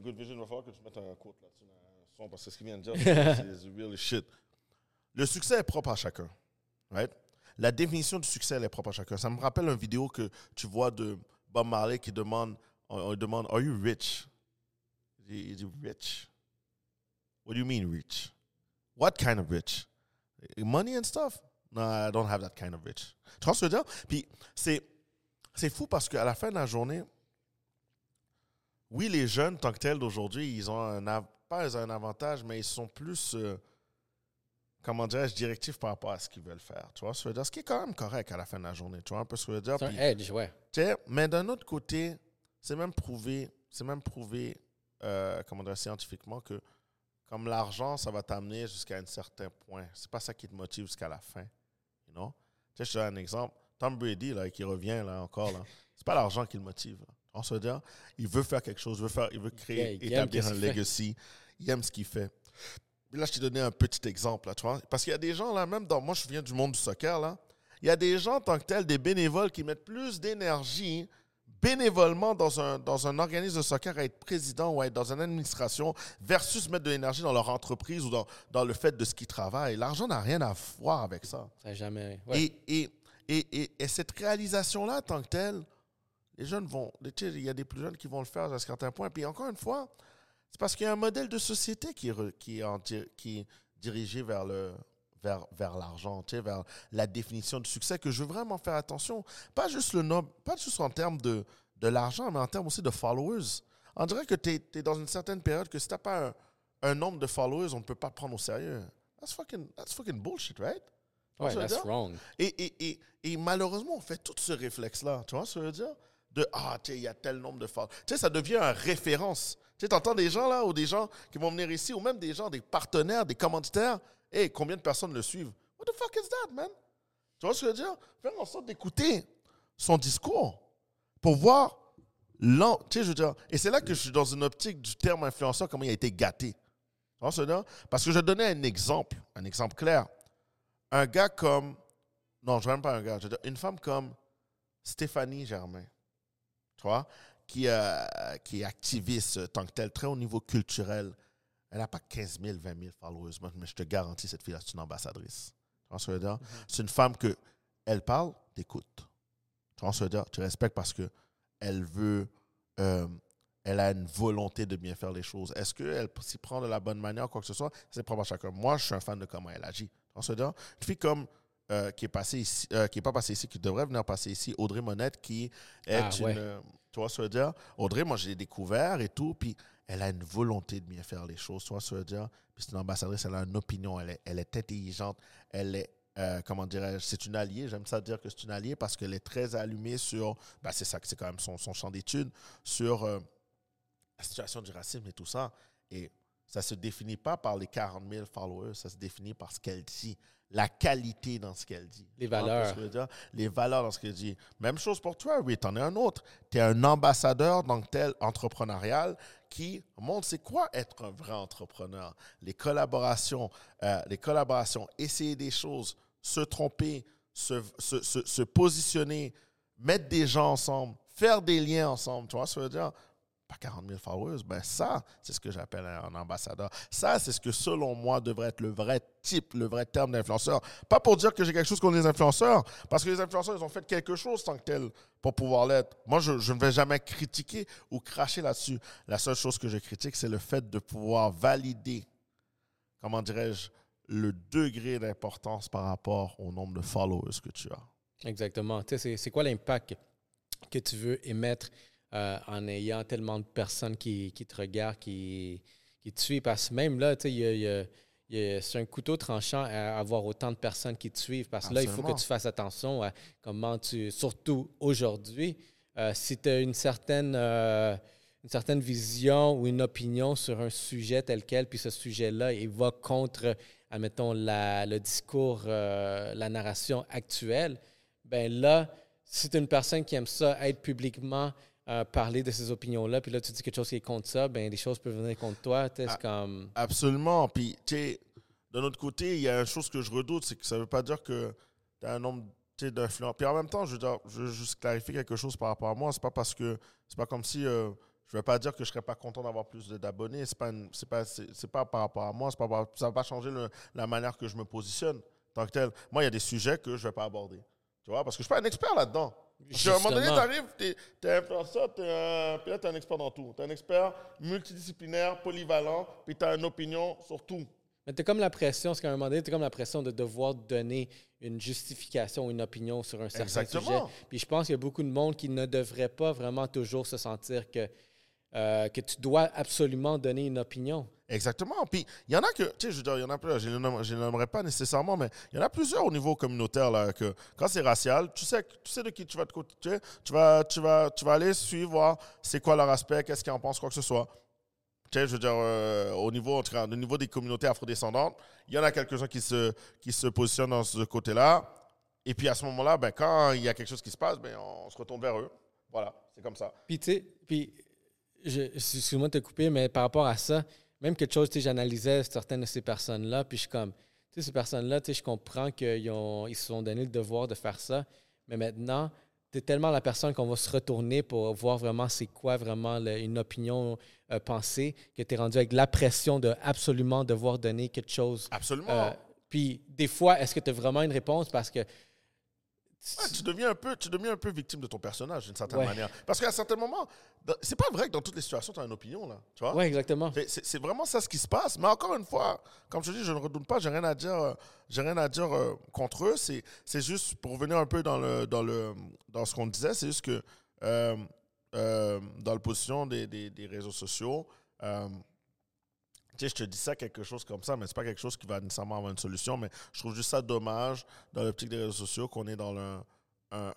Good Vision, il va falloir que tu mettes un quote là-dessus, un son, parce que ce qu'il vient de dire, [laughs] c'est really shit. Le succès est propre à chacun. Right? La définition du succès, elle est propre à chacun. Ça me rappelle une vidéo que tu vois de Bob Marley qui demande, on, demande, Are you rich? Is he rich? What do you mean rich? What kind of rich? Money and stuff? No, I don't have that kind of rich. Tu vois ce que je veux dire? Puis c'est, c'est fou parce qu'à la fin de la journée, oui, les jeunes, tant que tels d'aujourd'hui, ils ont un, pas un avantage, mais ils sont plus. Euh, comment dirais-je, directif par rapport à ce qu'ils veulent faire. Tu vois, ce, dire, ce qui est quand même correct à la fin de la journée. Tu vois un peu ce que je veux dire? C'est un edge, ouais. Mais d'un autre côté, c'est même prouvé, c'est même prouvé, euh, comment dire, scientifiquement que comme l'argent, ça va t'amener jusqu'à un certain point. C'est pas ça qui te motive jusqu'à la fin. You know? Tu sais, je te donne un exemple. Tom Brady, là, qui revient là encore, là, c'est pas l'argent qui le motive. On se dire, il veut faire quelque chose, il veut, faire, il veut créer, établir un legacy. Il aime ce qu'il fait. Là, je t'ai donné un petit exemple, là, tu vois. Parce qu'il y a des gens, là, même dans. Moi, je viens du monde du soccer, là. Il y a des gens, en tant que tels, des bénévoles qui mettent plus d'énergie bénévolement dans un, dans un organisme de soccer à être président ou à être dans une administration versus mettre de l'énergie dans leur entreprise ou dans, dans le fait de ce qu'ils travaillent. L'argent n'a rien à voir avec ça. Ça jamais. Et, et, et, et, cette réalisation-là, tant que telle, les jeunes vont. Il y a des plus jeunes qui vont le faire à un certain point. Puis encore une fois, c'est parce qu'il y a un modèle de société qui, qui, est, qui dirigé vers le vers, vers l'argent, vers la définition du succès, que je veux vraiment faire attention. Pas juste, le nom, pas juste en termes de, de l'argent, mais en termes aussi de followers. On dirait que tu es, dans une certaine période que si tu n'as pas un, nombre de followers, on ne peut pas te prendre au sérieux. That's fucking, that's fucking bullshit, right? Ouais, that's wrong. Et, et, et, et, malheureusement, on fait tout ce réflexe-là. Tu vois ce que je veux dire? De, ah, tu sais, il y a tel nombre de followers. Tu sais, ça devient une référence. Tu entends des gens là, ou des gens qui vont venir ici, ou même des gens, des partenaires, des commanditaires. Hé, combien de personnes le suivent? What the fuck is that, man? Tu vois ce que je veux dire? Faire en sorte d'écouter son discours pour voir l'an. Tu sais, je veux dire. Et c'est là que je suis dans une optique du terme influenceur, comment il a été gâté. Tu vois ce que je veux dire? Parce que je donnais un exemple, un exemple clair. Un gars comme. Non, je ne même pas un gars. Je veux dire, une femme comme Stéphanie Germain. Vois? qui, euh, qui est activiste tant que tel, très haut niveau culturel, elle n'a pas 15 000, 20 000 followers, mais je te garantis, cette fille-là, c'est une ambassadrice. Tu dire? Mm-hmm. C'est une femme que elle parle, t'écoutes. Tu vois dire? Tu respectes parce que elle veut, euh, elle a une volonté de bien faire les choses. Est-ce qu'elle s'y prend de la bonne manière, quoi que ce soit, c'est propre à chacun. Moi, je suis un fan de comment elle agit. Tu vois dire? Une fille comme euh, qui est passée ici, qui est pas passée ici, qui devrait venir passer ici, Audrey Monette, qui est ah, une, tu vois ce que je veux dire? Audrey, moi, je l'ai découvert et tout, puis elle a une volonté de bien faire les choses, tu vois ce que je veux dire? Puis c'est une ambassadrice, elle a une opinion, elle est, elle est intelligente, elle est, euh, comment dirais-je, c'est une alliée, j'aime ça dire que c'est une alliée parce qu'elle est très allumée sur, ben c'est ça, c'est quand même son, son champ d'études, sur euh, la situation du racisme et tout ça. Et ça ne se définit pas par les 40 000 followers, ça se définit par ce qu'elle dit la qualité dans ce qu'elle dit. Les valeurs. Les valeurs dans ce qu'elle dit. Même chose pour toi, oui, tu en es un autre. Tu es un ambassadeur donc tel entrepreneurial qui montrent c'est quoi être un vrai entrepreneur? Les collaborations, euh, les collaborations, essayer des choses, se tromper, se, se, se, se positionner, mettre des gens ensemble, faire des liens ensemble. Tu vois ce que je veux dire? Pas 40 000 followers. Ben ça, c'est ce que j'appelle un ambassadeur. Ça, c'est ce que selon moi devrait être le vrai type, le vrai terme d'influenceur. Pas pour dire que j'ai quelque chose contre les influenceurs, parce que les influenceurs, ils ont fait quelque chose tant que tel pour pouvoir l'être. Moi, je, je ne vais jamais critiquer ou cracher là-dessus. La seule chose que je critique, c'est le fait de pouvoir valider, comment dirais-je, le degré d'importance par rapport au nombre de followers que tu as. Exactement. C'est quoi l'impact que tu veux émettre euh, en ayant tellement de personnes qui, qui te regardent, qui, qui te suivent? Parce que même là, tu sais, c'est un couteau tranchant à avoir autant de personnes qui te suivent. Parce que là, il faut que tu fasses attention à comment tu. Surtout aujourd'hui, euh, si tu as une certaine. euh, une certaine vision ou une opinion sur un sujet tel quel, puis ce sujet-là, il va contre, admettons, la, le discours, euh, la narration actuelle, ben là, si tu es une personne qui aime ça, être publiquement, euh, parler de ces opinions-là, puis là, tu dis quelque chose qui est contre ça, ben des choses peuvent venir contre toi. Ah. comme. Absolument. Puis, tu sais, d'un autre côté, il y a une chose que je redoute, c'est que ça ne veut pas dire que tu as un nombre d'influents. Puis en même temps, je veux, dire, je veux juste clarifier quelque chose par rapport à moi. C'est pas parce que. C'est pas comme si. euh, je ne vais pas dire que je ne serais pas content d'avoir plus d'abonnés. Ce n'est pas, une- c'est pas, c'est, c'est pas par rapport à moi. C'est pas par- ça ne va pas changer le- la manière que je me positionne tant que tel. Moi, il y a des sujets que je ne vais pas aborder. Tu vois, parce que je ne suis pas un expert là-dedans. Parce qu'à un moment donné, tu Justement. arrives, tu es, influenceur, t'es un- puis là, tu es un expert dans tout. Tu es un expert multidisciplinaire, polyvalent, puis tu as une opinion sur tout. Mais tu comme la pression, c'est qu'à un moment donné, tu comme la pression de devoir donner une justification, une opinion sur un certain Exactement. sujet. Puis je pense qu'il y a beaucoup de monde qui ne devrait pas vraiment toujours se sentir que, euh, que tu dois absolument donner une opinion. Exactement. Puis il y en a que, tu sais, je veux dire, il y en a plein, je ne nommerai pas nécessairement, mais il y en a plusieurs au niveau communautaire, là, que quand c'est racial, tu sais, tu sais de qui tu vas te côté, tu, sais, tu vas, tu, vas, tu vas aller suivre, voir c'est quoi leur aspect, qu'est-ce qu'ils en pensent, quoi que ce soit. Tu sais, je veux dire, euh, au niveau, en tout cas, au niveau des communautés afrodescendantes, il y en a quelques-uns qui se, qui se positionnent dans ce côté-là. Et puis à ce moment-là, ben, quand il y a quelque chose qui se passe, ben, on se retourne vers eux. Voilà, c'est comme ça. Puis, tu sais, puis, excuse-moi de te couper, mais par rapport à ça, même quelque chose, j'analysais certaines de ces personnes-là, puis je suis comme, tu sais, ces personnes-là, tu sais, je comprends qu'ils ont, ils se sont donné le devoir de faire ça, mais maintenant, tu es tellement la personne qu'on va se retourner pour voir vraiment c'est quoi vraiment le- une opinion euh, pensée, que tu es rendu avec la pression de absolument devoir donner quelque chose. Absolument. Euh, puis, des fois, est-ce que tu as vraiment une réponse? Parce que. Ouais, tu deviens un peu, tu deviens un peu victime de ton personnage d'une certaine Ouais. manière. Parce qu'à certains moments, dans- c'est pas vrai que dans toutes les situations, tu as une opinion, là. Tu vois? Exactement. C'est- vraiment ça ce qui se passe. Mais encore une fois, comme je te dis, je ne redoute pas, j'ai rien à dire, euh, j'ai rien à dire euh, contre eux. C'est c'est juste pour revenir un peu dans, le, dans, le, dans ce qu'on disait, c'est juste que euh, euh, dans la position des, des, des réseaux sociaux, sais, je te dis ça quelque chose comme ça, mais c'est pas quelque chose qui va nécessairement avoir une solution. Mais je trouve juste ça dommage dans l'optique des réseaux sociaux qu'on est dans un, un-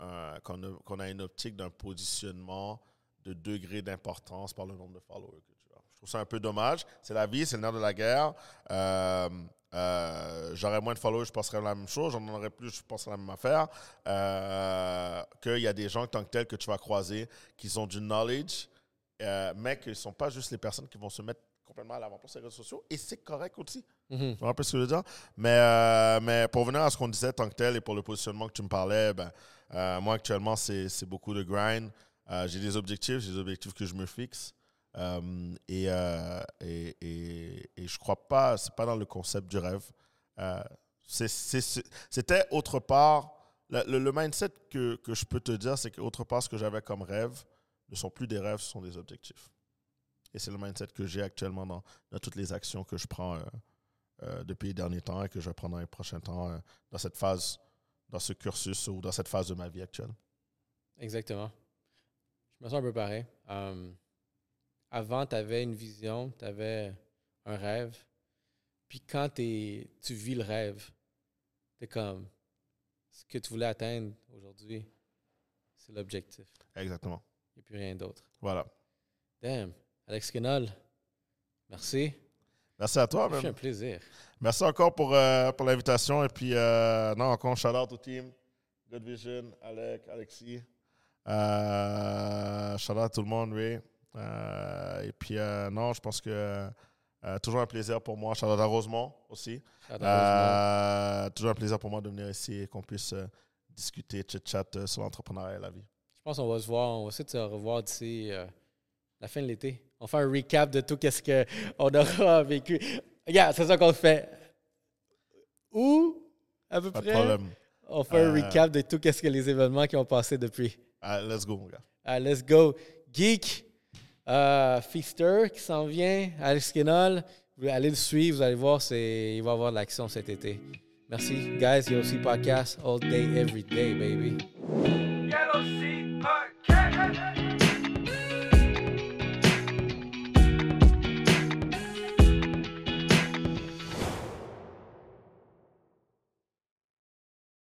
un- qu'on a, qu'on a une optique d'un positionnement de degré d'importance par le nombre de followers que tu as. Je trouve ça un peu dommage. C'est la vie, c'est le nerf de la guerre. Euh, euh, J'aurais moins de followers, je penserais la même chose. J'en aurais plus, je penserais la même affaire. Euh, Qu'il y a des gens tant que tels que tu vas croiser qui ont du knowledge, euh, mais qu'ils ne sont pas juste les personnes qui vont se mettre complètement à l'avant-plan sur les réseaux sociaux. Et c'est correct aussi. Mhm. Tu vois un peu ce que je veux dire? Mais, euh, mais pour venir à ce qu'on disait tant que tel et pour le positionnement que tu me parlais, ben, euh, moi actuellement, c'est beaucoup de grind. Euh, j'ai des objectifs, j'ai des objectifs que je me fixe. Et, et, et, et je crois pas, c'est pas dans le concept du rêve. C'était autre part. Le, le- le mindset que, que je peux te dire, c'est qu'autre part, ce que j'avais comme rêve ne sont plus des rêves, ce sont des objectifs. Et c'est le mindset que j'ai actuellement dans, dans toutes les actions que je prends euh, euh, depuis les derniers temps et que je vais prendre dans les prochains temps euh, dans cette phase, dans ce cursus ou dans cette phase de ma vie actuelle. Exactement. Je me sens un peu pareil. Avant, tu avais une vision, tu avais un rêve. Puis quand tu vis le rêve, tu es comme ce que tu voulais atteindre aujourd'hui, c'est l'objectif. Exactement. Il n'y a plus rien d'autre. Voilà. Damn. Alex Kenol, merci. Merci à toi, C'est un plaisir. Merci encore pour, euh, pour l'invitation. Et puis, euh, non, encore un shout-out au team. Good Vision, Alec, Alexis. Euh, à tout le monde, Ray. Euh, et puis, non, je pense que toujours un plaisir pour moi. Charlotte à Rosemont aussi. Shout out à toujours un plaisir pour moi de venir ici et qu'on puisse discuter, chit-chat sur l'entrepreneuriat et la vie. Je pense qu'on va se voir, on va essayer de se revoir d'ici la fin de l'été. On fait un recap de tout ce qu'on aura vécu. Regarde, c'est ça qu'on fait. Où, à peu Pas de près, problème. on fait un Euh, recap de tout ce que les événements qui ont passé depuis. Allez, let's go, mon gars. Allez, let's go. Geek, euh, Feaster qui s'en vient, Alex Kenol. Vous allez le suivre, vous allez voir, c'est, il va y avoir de l'action cet été. Merci, guys. Il y a aussi podcast all day, every day, baby.